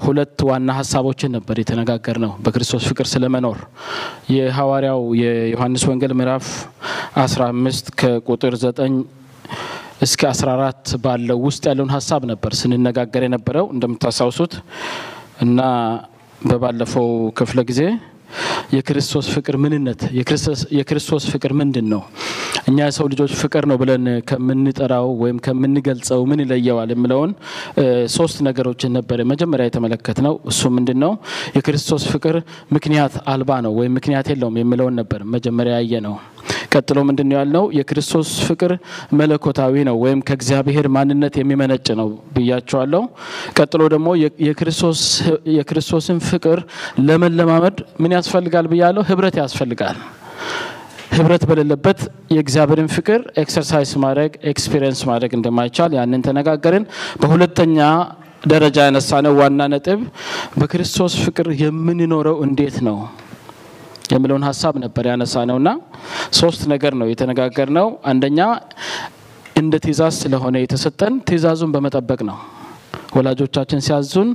ሁለት ዋና ሀሳቦችን ነበር የተነጋገር ነው በክርስቶስ ፍቅር ስለመኖር። የሐዋርያው የዮሐንስ ወንጌል ምዕራፍ 15 ከቁጥር 9 እስከ 14 ባለው ውስጥ ያለውን ሀሳብ ነበር ስንነጋገር የነበረው እንደምታስታውሱት። እና በባለፈው ክፍለ ጊዜ የክርስቶስ ፍቅር ምንነት የክርስቶስ ፍቅር ምንድን ነው? እኛ የሰው ልጆች ፍቅር ነው ብለን ከምንጠራው ወይም ከምንገልጸው ምን ይለየዋል የሚለውን ሶስት ነገሮችን ነበር መጀመሪያ የተመለከትነው። እሱ ምንድን ነው? የክርስቶስ ፍቅር ምክንያት አልባ ነው ወይም ምክንያት የለውም የሚለውን ነበር መጀመሪያ ያየነው። ቀጥሎ ምንድን ነው? የክርስቶስ ፍቅር መለኮታዊ ነው ወይም ከእግዚአብሔር ማንነት የሚመነጭ ነው ብያቸዋለሁ። ቀጥሎ ደግሞ የክርስቶስን ፍቅር ለመለማመድ ምን ያስፈልጋል ብያለሁ? ህብረት ያስፈልጋል። ህብረት በሌለበት የእግዚአብሔርን ፍቅር exercise ማድረግ experience ማድረግ እንደማይቻል ያንን ተነጋገርን። በሁለተኛ ደረጃ ያነሳነው ዋና ነጥብ በክርስቶስ ፍቅር የምንኖረው እንዴት ነው የሚለውን ሀሳብ ነበር ያነሳ ነውና ሶስት ነገር ነው የተነጋገር ነው። አንደኛ እንደ ትእዛዝ ስለሆነ የተሰጠን ትእዛዙን በመጠበቅ ነው። ወላጆቻችን ሲያዙን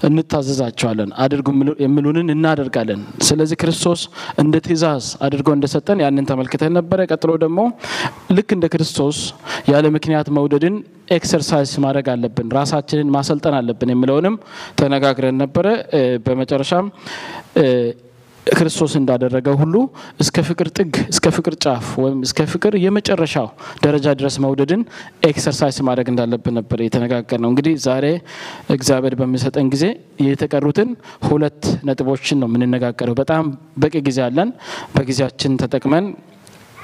እንታዘዛቸዋለን፣ አድርጉ የሚሉንን እናደርጋለን። ስለዚህ ክርስቶስ እንደ ትእዛዝ አድርጎ እንደሰጠን ያንን ተመልክተን ነበረ። ቀጥሎ ደግሞ ልክ እንደ ክርስቶስ ያለ ምክንያት መውደድን exercise ማድረግ አለብን፣ ራሳችንን ማሰልጠን አለብን የሚለውንም ተነጋግረን ነበረ። በመጨረሻም ክርስቶስ እንዳደረገው ሁሉ እስከ ፍቅር ጥግ እስከ ፍቅር ጫፍ ወይም እስከ ፍቅር የመጨረሻው ደረጃ ድረስ መውደድን exercise ማድረግ እንዳለብን ነበር የተነጋገርነው። እንግዲህ ዛሬ እግዚአብሔር በሚሰጠን ጊዜ የተቀሩትን ሁለት ነጥቦችን ነው የምንነጋገረው። በጣም በቂ ጊዜ አለን። በጊዜያችን ተጠቅመን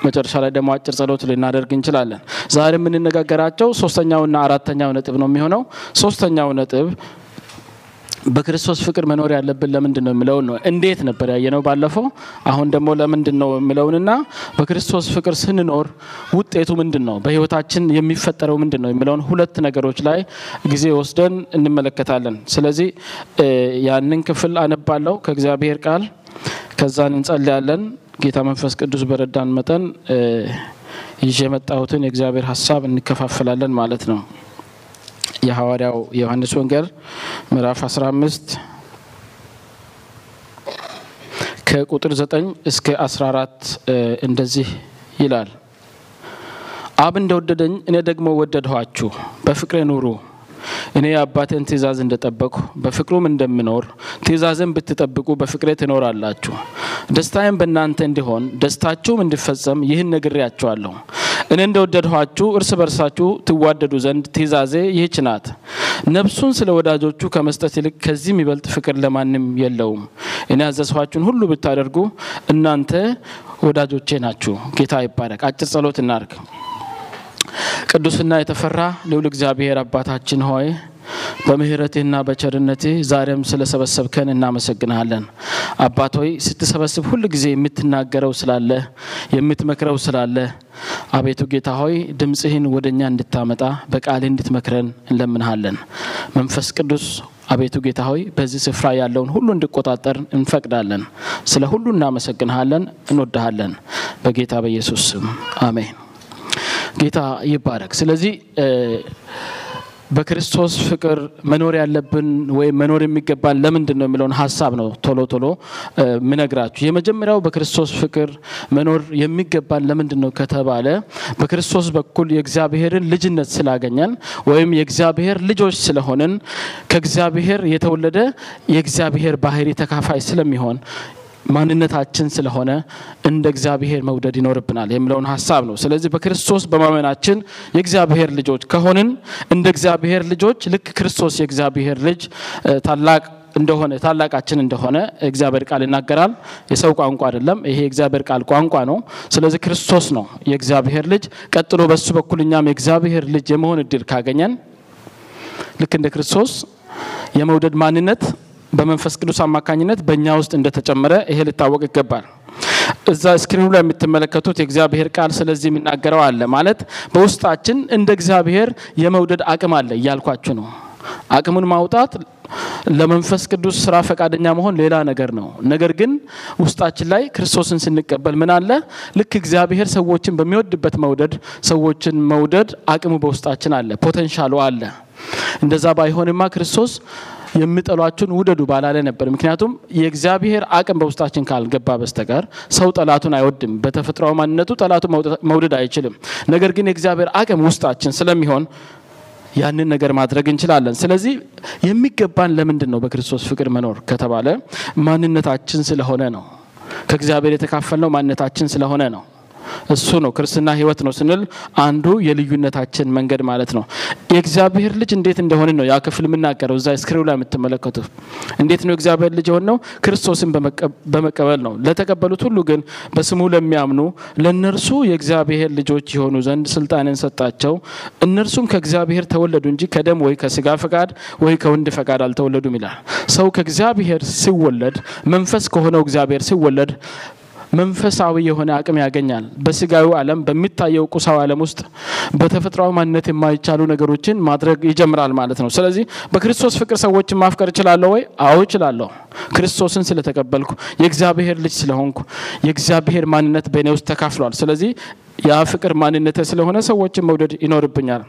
መጨረሻ ላይ ደግሞ አጭር ጸሎት ልናደርግ እንችላለን። ዛሬ የምንነጋገራቸው ሶስተኛውና አራተኛው ነጥብ ነው የሚሆነው። ሶስተኛው ነጥብ በክርስቶስ ፍቅር መኖር ያለብን ለምንድን ነው የሚለውን ነው። እንዴት ነበር ያየነው ባለፈው። አሁን ደግሞ ለምንድን ነው የሚለውንና በክርስቶስ ፍቅር ስንኖር ውጤቱ ምንድን ነው፣ በህይወታችን የሚፈጠረው ምንድን ነው የሚለውን ሁለት ነገሮች ላይ ጊዜ ወስደን እንመለከታለን። ስለዚህ ያንን ክፍል አነባለሁ ከእግዚአብሔር ቃል፣ ከዛን እንጸልያለን። ጌታ መንፈስ ቅዱስ በረዳን መጠን ይዤ የመጣሁትን የእግዚአብሔር ሀሳብ እንከፋፈላለን ማለት ነው። የሐዋርያው የዮሐንስ ወንጌል ምዕራፍ 15 ከቁጥር 9 እስከ 14 እንደዚህ ይላል። አብ እንደወደደኝ እኔ ደግሞ ወደድኋችሁ፣ በፍቅሬ ኑሩ። እኔ የአባቴን ትእዛዝ እንደጠበቅሁ በፍቅሩም እንደምኖር ትእዛዝን ብትጠብቁ በፍቅሬ ትኖራላችሁ። ደስታዬም በእናንተ እንዲሆን ደስታችሁም እንዲፈጸም ይህን ነግሬያችኋለሁ። እኔ እንደወደድኋችሁ እርስ በርሳችሁ ትዋደዱ ዘንድ ትእዛዜ ይህች ናት። ነፍሱን ስለ ወዳጆቹ ከመስጠት ይልቅ ከዚህ የሚበልጥ ፍቅር ለማንም የለውም። እኔ ያዘዝኋችሁን ሁሉ ብታደርጉ እናንተ ወዳጆቼ ናችሁ። ጌታ ይባረክ። አጭር ጸሎት እናርግ። ቅዱስና የተፈራ ልዑል እግዚአብሔር አባታችን ሆይ በምህረትህና በቸርነትህ ዛሬም ስለሰበሰብከን እናመሰግንሃለን። አባት ሆይ ስትሰበስብ ሁል ጊዜ የምትናገረው ስላለ የምትመክረው ስላለ አቤቱ ጌታ ሆይ ድምፅህን ወደ እኛ እንድታመጣ በቃልህ እንድትመክረን እንለምንሃለን። መንፈስ ቅዱስ አቤቱ ጌታ ሆይ በዚህ ስፍራ ያለውን ሁሉ እንድቆጣጠር እንፈቅዳለን። ስለ ሁሉ እናመሰግንሃለን፣ እንወድሃለን። በጌታ በኢየሱስ ስም አሜን። ጌታ ይባረክ። ስለዚህ በክርስቶስ ፍቅር መኖር ያለብን ወይም መኖር የሚገባን ለምንድን ነው የሚለውን ሀሳብ ነው ቶሎ ቶሎ ምነግራችሁ። የመጀመሪያው በክርስቶስ ፍቅር መኖር የሚገባን ለምንድን ነው ከተባለ በክርስቶስ በኩል የእግዚአብሔርን ልጅነት ስላገኘን ወይም የእግዚአብሔር ልጆች ስለሆንን ከእግዚአብሔር የተወለደ የእግዚአብሔር ባህሪ ተካፋይ ስለሚሆን ማንነታችን ስለሆነ እንደ እግዚአብሔር መውደድ ይኖርብናል የሚለውን ሀሳብ ነው። ስለዚህ በክርስቶስ በማመናችን የእግዚአብሔር ልጆች ከሆንን እንደ እግዚአብሔር ልጆች ልክ ክርስቶስ የእግዚአብሔር ልጅ ታላቅ እንደሆነ ታላቃችን እንደሆነ እግዚአብሔር ቃል ይናገራል። የሰው ቋንቋ አይደለም። ይሄ የእግዚአብሔር ቃል ቋንቋ ነው። ስለዚህ ክርስቶስ ነው የእግዚአብሔር ልጅ። ቀጥሎ በሱ በኩል እኛም የእግዚአብሔር ልጅ የመሆን እድል ካገኘን ልክ እንደ ክርስቶስ የመውደድ ማንነት በመንፈስ ቅዱስ አማካኝነት በእኛ ውስጥ እንደተጨመረ ይሄ ሊታወቅ ይገባል። እዛ ስክሪኑ ላይ የምትመለከቱት የእግዚአብሔር ቃል ስለዚህ የሚናገረው አለ ማለት በውስጣችን እንደ እግዚአብሔር የመውደድ አቅም አለ እያልኳችሁ ነው። አቅሙን ማውጣት ለመንፈስ ቅዱስ ስራ ፈቃደኛ መሆን ሌላ ነገር ነው። ነገር ግን ውስጣችን ላይ ክርስቶስን ስንቀበል ምን አለ? ልክ እግዚአብሔር ሰዎችን በሚወድበት መውደድ ሰዎችን መውደድ አቅሙ በውስጣችን አለ፣ ፖቴንሻሉ አለ። እንደዛ ባይሆንማ ክርስቶስ የሚጠሏችሁን ውደዱ ባላለ ነበር። ምክንያቱም የእግዚአብሔር አቅም በውስጣችን ካልገባ በስተቀር ሰው ጠላቱን አይወድም። በተፈጥሯዊ ማንነቱ ጠላቱን መውደድ አይችልም። ነገር ግን የእግዚአብሔር አቅም ውስጣችን ስለሚሆን ያንን ነገር ማድረግ እንችላለን። ስለዚህ የሚገባን ለምንድን ነው በክርስቶስ ፍቅር መኖር ከተባለ ማንነታችን ስለሆነ ነው። ከእግዚአብሔር የተካፈልነው ማንነታችን ስለሆነ ነው። እሱ ነው ክርስትና ህይወት ነው ስንል አንዱ የልዩነታችን መንገድ ማለት ነው። የእግዚአብሔር ልጅ እንዴት እንደሆነ ነው ያ ክፍል የምናገረው። እዛ ስክሪው ላይ የምትመለከቱ እንዴት ነው የእግዚአብሔር ልጅ የሆነው? ክርስቶስን በመቀበል ነው። ለተቀበሉት ሁሉ ግን በስሙ ለሚያምኑ ለእነርሱ የእግዚአብሔር ልጆች የሆኑ ዘንድ ስልጣንን ሰጣቸው። እነርሱም ከእግዚአብሔር ተወለዱ እንጂ ከደም ወይ ከስጋ ፈቃድ ወይ ከወንድ ፈቃድ አልተወለዱም ይላል። ሰው ከእግዚአብሔር ሲወለድ መንፈስ ከሆነው እግዚአብሔር ሲወለድ መንፈሳዊ የሆነ አቅም ያገኛል። በስጋዊ ዓለም በሚታየው ቁሳዊ ዓለም ውስጥ በተፈጥሯዊ ማንነት የማይቻሉ ነገሮችን ማድረግ ይጀምራል ማለት ነው። ስለዚህ በክርስቶስ ፍቅር ሰዎችን ማፍቀር እችላለሁ ወይ? አዎ እችላለሁ። ክርስቶስን ስለተቀበልኩ የእግዚአብሔር ልጅ ስለሆንኩ የእግዚአብሔር ማንነት በእኔ ውስጥ ተካፍሏል። ስለዚህ ያ ፍቅር ማንነት ስለሆነ ሰዎችን መውደድ ይኖርብኛል።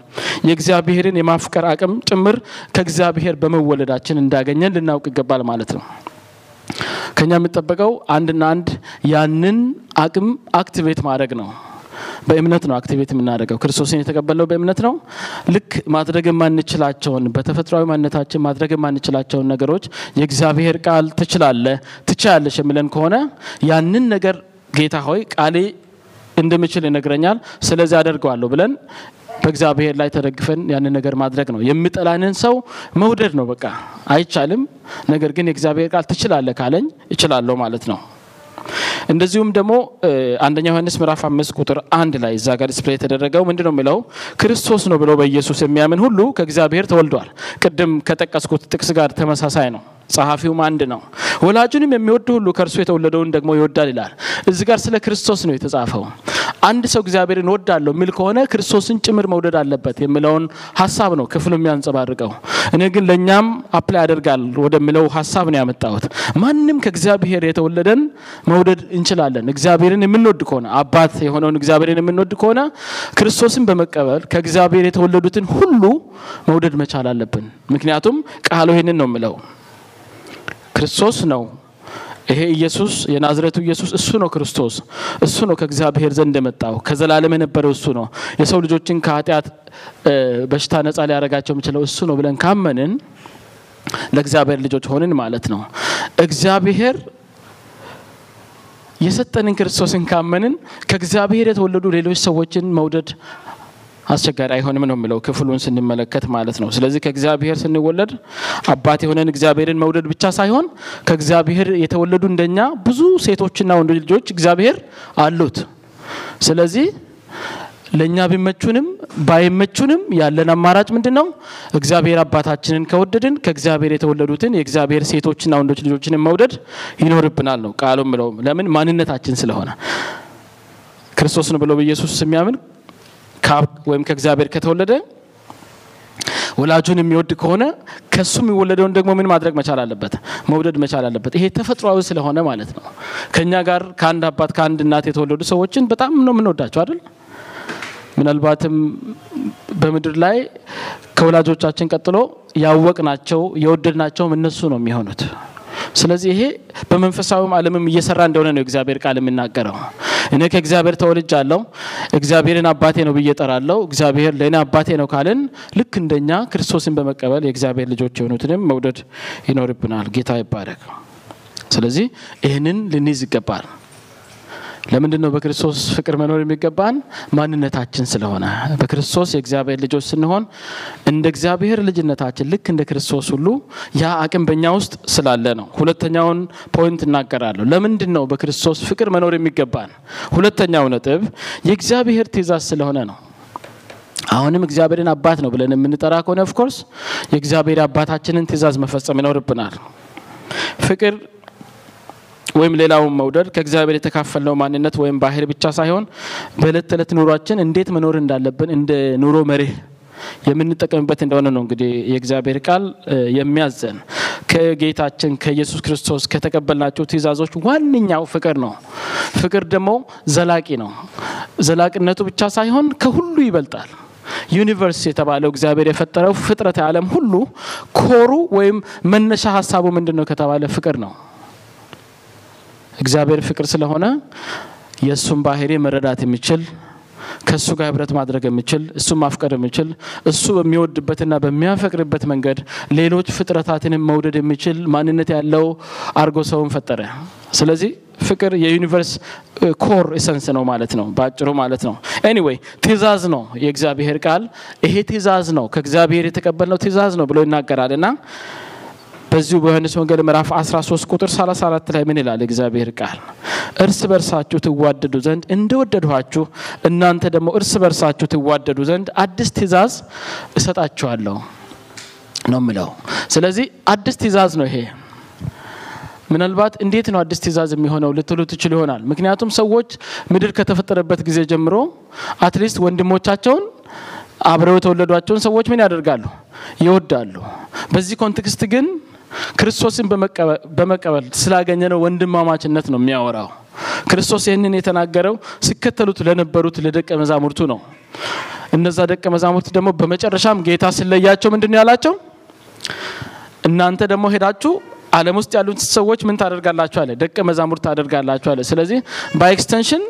የእግዚአብሔርን የማፍቀር አቅም ጭምር ከእግዚአብሔር በመወለዳችን እንዳገኘን ልናውቅ ይገባል ማለት ነው። ከኛ የሚጠበቀው አንድና አንድ ያንን አቅም activate ማድረግ ነው። በእምነት ነው activate የምናደርገው። ክርስቶስን የተቀበለው በእምነት ነው። ልክ ማድረግ የማንችላቸውን በተፈጥሯዊ ማንነታችን ማድረግ የማንችላቸውን ነገሮች የእግዚአብሔር ቃል ትችላለህ፣ ትችያለሽ የሚለን ከሆነ ያንን ነገር ጌታ ሆይ ቃሌ እንደምችል ይነግረኛል፣ ስለዚህ አደርገዋለሁ ብለን በእግዚአብሔር ላይ ተደግፈን ያንን ነገር ማድረግ ነው። የሚጠላንን ሰው መውደድ ነው። በቃ አይቻልም። ነገር ግን የእግዚአብሔር ቃል ትችላለህ ካለኝ እችላለሁ ማለት ነው። እንደዚሁም ደግሞ አንደኛ ዮሐንስ ምዕራፍ አምስት ቁጥር አንድ ላይ እዛ ጋር display የተደረገው ምንድን ነው የሚለው ክርስቶስ ነው ብሎ በኢየሱስ የሚያምን ሁሉ ከእግዚአብሔር ተወልዷል። ቅድም ከጠቀስኩት ጥቅስ ጋር ተመሳሳይ ነው። ጸሐፊውም አንድ ነው። ወላጁንም የሚወድ ሁሉ ከእርሱ የተወለደውን ደግሞ ይወዳል ይላል። እዚህ ጋር ስለ ክርስቶስ ነው የተጻፈው። አንድ ሰው እግዚአብሔርን ወዳለሁ የሚል ከሆነ ክርስቶስን ጭምር መውደድ አለበት የሚለውን ሀሳብ ነው ክፍሉ የሚያንጸባርቀው። እኔ ግን ለእኛም apply ያደርጋል ወደሚለው ሀሳብ ነው ያመጣሁት። ማንም ከእግዚአብሔር የተወለደን መውደድ እንችላለን። እግዚአብሔርን የምንወድ ከሆነ አባት የሆነውን እግዚአብሔርን የምንወድ ከሆነ ክርስቶስን በመቀበል ከእግዚአብሔር የተወለዱትን ሁሉ መውደድ መቻል አለብን። ምክንያቱም ቃሉ ይህንን ነው የሚለው ክርስቶስ ነው ይሄ ኢየሱስ የናዝሬቱ ኢየሱስ እሱ ነው። ክርስቶስ እሱ ነው ከእግዚአብሔር ዘንድ የመጣው ከዘላለም የነበረው እሱ ነው። የሰው ልጆችን ከኃጢአት በሽታ ነፃ ሊያደርጋቸው የሚችለው እሱ ነው ብለን ካመንን ለእግዚአብሔር ልጆች ሆንን ማለት ነው። እግዚአብሔር የሰጠንን ክርስቶስን ካመንን ከእግዚአብሔር የተወለዱ ሌሎች ሰዎችን መውደድ አስቸጋሪ አይሆንም ነው የሚለው ክፍሉን ስንመለከት ማለት ነው። ስለዚህ ከእግዚአብሔር ስንወለድ አባት የሆነን እግዚአብሔርን መውደድ ብቻ ሳይሆን ከእግዚአብሔር የተወለዱ እንደኛ ብዙ ሴቶችና ወንዶች ልጆች እግዚአብሔር አሉት። ስለዚህ ለእኛ ቢመቹንም ባይመቹንም ያለን አማራጭ ምንድን ነው? እግዚአብሔር አባታችንን ከወደድን ከእግዚአብሔር የተወለዱትን የእግዚአብሔር ሴቶችና ወንዶች ልጆችንን መውደድ ይኖርብናል ነው ቃሉ ለምን ማንነታችን ስለሆነ ክርስቶስን ብሎ በኢየሱስ የሚያምን ወይም ከእግዚአብሔር ከተወለደ ወላጁን የሚወድ ከሆነ ከሱ የሚወለደውን ደግሞ ምን ማድረግ መቻል አለበት? መውደድ መቻል አለበት። ይሄ ተፈጥሯዊ ስለሆነ ማለት ነው። ከእኛ ጋር ከአንድ አባት ከአንድ እናት የተወለዱ ሰዎችን በጣም ነው የምንወዳቸው አይደል? ምናልባትም በምድር ላይ ከወላጆቻችን ቀጥሎ ያወቅናቸው የወደድናቸውም እነሱ ነው የሚሆኑት። ስለዚህ ይሄ በመንፈሳዊም ዓለምም እየሰራ እንደሆነ ነው እግዚአብሔር ቃል የሚናገረው። እኔ ከእግዚአብሔር ተወልጃለሁ፣ እግዚአብሔርን አባቴ ነው ብዬ ጠራለሁ፣ እግዚአብሔር ለእኔ አባቴ ነው ካልን ልክ እንደኛ ክርስቶስን በመቀበል የእግዚአብሔር ልጆች የሆኑትንም መውደድ ይኖርብናል። ጌታ ይባረክ። ስለዚህ ይህንን ልንይዝ ይገባል። ለምንድን ነው በክርስቶስ ፍቅር መኖር የሚገባን? ማንነታችን ስለሆነ በክርስቶስ የእግዚአብሔር ልጆች ስንሆን እንደ እግዚአብሔር ልጅነታችን ልክ እንደ ክርስቶስ ሁሉ ያ አቅም በእኛ ውስጥ ስላለ ነው። ሁለተኛውን point እናገራለሁ። ለምንድን ነው በክርስቶስ ፍቅር መኖር የሚገባን? ሁለተኛው ነጥብ የእግዚአብሔር ትእዛዝ ስለሆነ ነው። አሁንም እግዚአብሔርን አባት ነው ብለን የምንጠራ ከሆነ of course የእግዚአብሔር አባታችንን ትእዛዝ መፈጸም ይኖርብናል። ፍቅር ወይም ሌላውን መውደድ ከእግዚአብሔር የተካፈልነው ማንነት ወይም ባህል ብቻ ሳይሆን በዕለት ተዕለት ኑሯችን እንዴት መኖር እንዳለብን እንደ ኑሮ መርህ የምንጠቀምበት እንደሆነ ነው እንግዲህ የእግዚአብሔር ቃል የሚያዘን። ከጌታችን ከኢየሱስ ክርስቶስ ከተቀበልናቸው ትእዛዞች ዋነኛው ፍቅር ነው። ፍቅር ደግሞ ዘላቂ ነው። ዘላቂነቱ ብቻ ሳይሆን ከሁሉ ይበልጣል። universe የተባለው እግዚአብሔር የፈጠረው ፍጥረት ዓለም ሁሉ core ኡ ወይም መነሻ ሀሳቡ ምንድን ነው ከተባለ ፍቅር ነው። እግዚአብሔር ፍቅር ስለሆነ የእሱን ባህሪ መረዳት የሚችል ከእሱ ጋር ህብረት ማድረግ የሚችል እሱን ማፍቀር የሚችል እሱ በሚወድበትና በሚያፈቅርበት መንገድ ሌሎች ፍጥረታትንም መውደድ የሚችል ማንነት ያለው አርጎ ሰውን ፈጠረ። ስለዚህ ፍቅር የ universe core essence ነው ማለት ነው፣ በአጭሩ ማለት ነው። anyway ትእዛዝ ነው የእግዚአብሔር ቃል። ይሄ ትእዛዝ ነው ከእግዚአብሔር የተቀበልነው ትእዛዝ ነው ብሎ ይናገራል እና በዚሁ በዮሐንስ ወንጌል ምዕራፍ 13 ቁጥር 34 ላይ ምን ይላል እግዚአብሔር ቃል? እርስ በርሳችሁ ትዋደዱ ዘንድ እንደወደድኋችሁ እናንተ ደግሞ እርስ በርሳችሁ ትዋደዱ ዘንድ አዲስ ትእዛዝ እሰጣችኋለሁ ነው ምለው። ስለዚህ አዲስ ትእዛዝ ነው ይሄ። ምናልባት እንዴት ነው አዲስ ትእዛዝ የሚሆነው ልትሉ ትችሉ ይሆናል። ምክንያቱም ሰዎች ምድር ከተፈጠረበት ጊዜ ጀምሮ at least ወንድሞቻቸውን አብረው የተወለዷቸውን ሰዎች ምን ያደርጋሉ? ይወዳሉ። በዚህ context ግን ክርስቶስን በመቀበል ስላገኘነው ወንድማማችነት ነው የሚያወራው። ክርስቶስ ይህንን የተናገረው ሲከተሉት ለነበሩት ለደቀ መዛሙርቱ ነው። እነዛ ደቀ መዛሙርት ደግሞ በመጨረሻም ጌታ ስለያቸው ምንድን ያላቸው? እናንተ ደግሞ ሄዳችሁ ዓለም ውስጥ ያሉት ሰዎች ምን ታደርጋላችሁ አለ፣ ደቀ መዛሙርት ታደርጋላችሁ አለ። ስለዚህ በኤክስተንሽን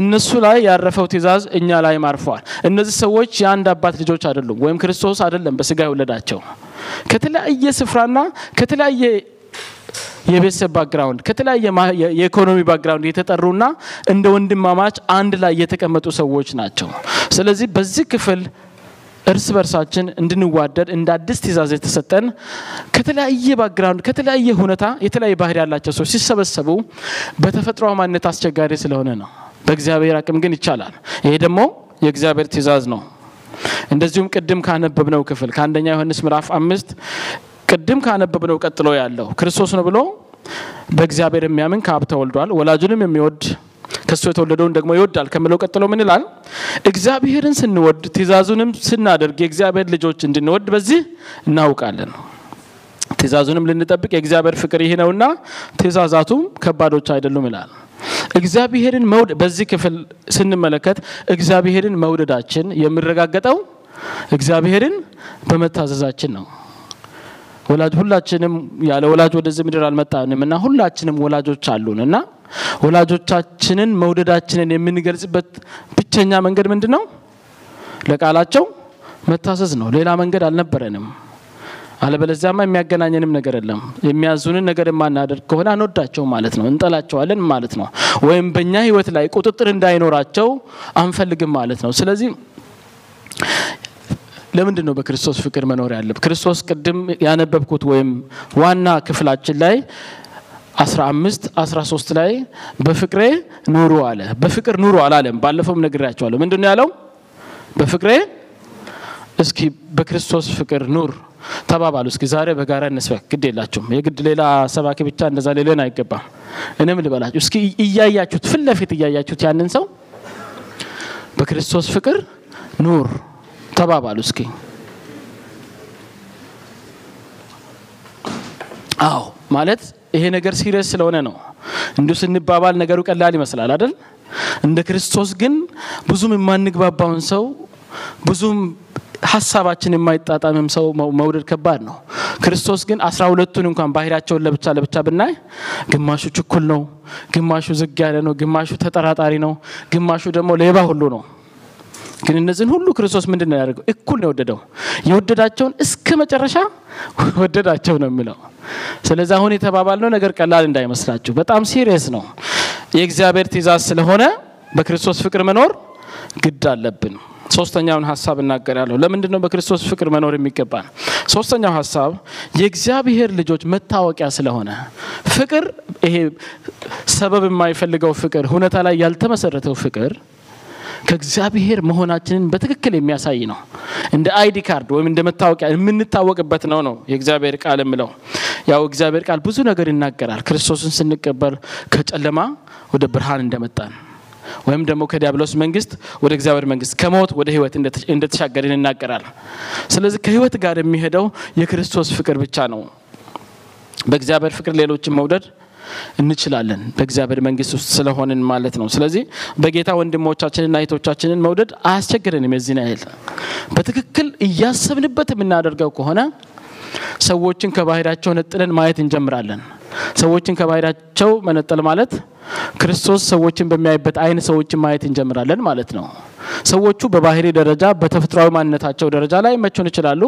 እነሱ ላይ ያረፈው ትእዛዝ እኛ ላይ ማርፈዋል። እነዚህ ሰዎች የአንድ አባት ልጆች አይደሉም፣ ወይም ክርስቶስ አይደለም በስጋ የወለዳቸው ከተለያየ ስፍራና ከተለያየ የቤተሰብ background ከተለያየ የኢኮኖሚ background የተጠሩና እንደ ወንድማማች አንድ ላይ የተቀመጡ ሰዎች ናቸው። ስለዚህ በዚህ ክፍል እርስ በርሳችን እንድንዋደድ እንደ አዲስ ትእዛዝ የተሰጠን ከተለያየ background ከተለያየ ሁኔታ የተለያየ ባህሪ ያላቸው ሰዎች ሲሰበሰቡ በተፈጥሮ ማንነት አስቸጋሪ ስለሆነ ነው። በእግዚአብሔር አቅም ግን ይቻላል። ይሄ ደግሞ የእግዚአብሔር ትእዛዝ ነው። እንደዚሁም ቅድም ካነበብነው ክፍል ከአንደኛ ዮሐንስ ምዕራፍ አምስት ቅድም ካነበብነው ቀጥሎ ያለው ክርስቶስ ነው ብሎ በእግዚአብሔር የሚያምን ከአብ ተወልዷል፣ ወላጁንም የሚወድ ከሱ የተወለደውን ደግሞ ይወዳል ከሚለው ቀጥሎ ምን ይላል? እግዚአብሔርን ስንወድ ትእዛዙንም ስናደርግ የእግዚአብሔር ልጆች እንድንወድ በዚህ እናውቃለን። ትእዛዙንም ልንጠብቅ የእግዚአብሔር ፍቅር ይህ ነውና ትእዛዛቱም ከባዶች አይደሉም ይላል። እግዚአብሔርን መውደድ በዚህ ክፍል ስንመለከት እግዚአብሔርን መውደዳችን የሚረጋገጠው እግዚአብሔርን በመታዘዛችን ነው። ወላጅ ሁላችንም ያለ ወላጅ ወደዚህ ምድር አልመጣንም እና ሁላችንም ወላጆች አሉን እና ወላጆቻችንን መውደዳችንን የምንገልጽበት ብቸኛ መንገድ ምንድን ነው? ለቃላቸው መታዘዝ ነው። ሌላ መንገድ አልነበረንም። አለበለዚያማ የሚያገናኘንም ነገር የለም። የሚያዙንን ነገር የማናደርግ ከሆነ አንወዳቸው ማለት ነው፣ እንጠላቸዋለን ማለት ነው። ወይም በእኛ ሕይወት ላይ ቁጥጥር እንዳይኖራቸው አንፈልግም ማለት ነው። ስለዚህ ለምንድን ነው በክርስቶስ ፍቅር መኖር ያለብ? ክርስቶስ ቅድም ያነበብኩት ወይም ዋና ክፍላችን ላይ 15 13 ላይ በፍቅሬ ኑሩ አለ። በፍቅር ኑሩ አላለም። ባለፈውም ነግሬያቸዋለሁ። ምንድን ነው ያለው? በፍቅሬ እስኪ በክርስቶስ ፍቅር ኑር ተባባሉ። እስኪ ዛሬ በጋራ እንስበክ። ግድ የላችሁም። የግድ ሌላ ሰባኪ ብቻ እንደዛ ሊለን አይገባም። እኔም ልበላችሁ እስኪ እያያችሁት ፊት ለፊት እያያችሁት ያንን ሰው በክርስቶስ ፍቅር ኑር ተባባሉ እስኪ። አዎ ማለት ይሄ ነገር serious ስለሆነ ነው። እንዲሁ ስንባባል ነገሩ ቀላል ይመስላል አይደል? እንደ ክርስቶስ ግን ብዙም የማንግባባውን ሰው ብዙም ሀሳባችን የማይጣጣምም ሰው መውደድ ከባድ ነው። ክርስቶስ ግን አስራ ሁለቱን እንኳን ባህሪያቸውን ለብቻ ለብቻ ብናይ ግማሹ ችኩል ነው፣ ግማሹ ዝግ ያለ ነው፣ ግማሹ ተጠራጣሪ ነው፣ ግማሹ ደግሞ ሌባ ሁሉ ነው። ግን እነዚህን ሁሉ ክርስቶስ ምንድን ነው ያደረገው? እኩል ነው የወደደው። የወደዳቸውን እስከ መጨረሻ ወደዳቸው ነው የሚለው። ስለዚህ አሁን የተባባልነው ነገር ቀላል እንዳይመስላችሁ፣ በጣም serious ነው። የእግዚአብሔር ትእዛዝ ስለሆነ በክርስቶስ ፍቅር መኖር ግድ አለብን። ሶስተኛውን ሀሳብ እናገራለሁ። ለምንድን ነው በክርስቶስ ፍቅር መኖር የሚገባን? ሶስተኛው ሀሳብ የእግዚአብሔር ልጆች መታወቂያ ስለሆነ ፍቅር፣ ይሄ ሰበብ የማይፈልገው ፍቅር፣ ሁኔታ ላይ ያልተመሰረተው ፍቅር ከእግዚአብሔር መሆናችንን በትክክል የሚያሳይ ነው። እንደ ID card ወይም እንደ መታወቂያ የምንታወቅበት ነው ነው የእግዚአብሔር ቃል የምለው። ያው እግዚአብሔር ቃል ብዙ ነገር ይናገራል። ክርስቶስን ስንቀበል ከጨለማ ወደ ብርሃን እንደመጣን ወይም ደግሞ ከዲያብሎስ መንግስት ወደ እግዚአብሔር መንግስት ከሞት ወደ ሕይወት እንደተሻገርን ይናገራል። ስለዚህ ከሕይወት ጋር የሚሄደው የክርስቶስ ፍቅር ብቻ ነው። በእግዚአብሔር ፍቅር ሌሎችን መውደድ እንችላለን፣ በእግዚአብሔር መንግስት ውስጥ ስለሆንን ማለት ነው። ስለዚህ በጌታ ወንድሞቻችንና እህቶቻችንን መውደድ አያስቸግረንም። የዚህን ያህል በትክክል እያሰብንበት የምናደርገው ከሆነ ሰዎችን ከባህሪያቸው ነጥለን ማየት እንጀምራለን። ሰዎችን ከባህሪያቸው መነጠል ማለት ክርስቶስ ሰዎችን በሚያይበት አይን ሰዎችን ማየት እንጀምራለን ማለት ነው። ሰዎቹ በባህሪ ደረጃ በተፈጥሯዊ ማንነታቸው ደረጃ ላይ መቾን ይችላሉ።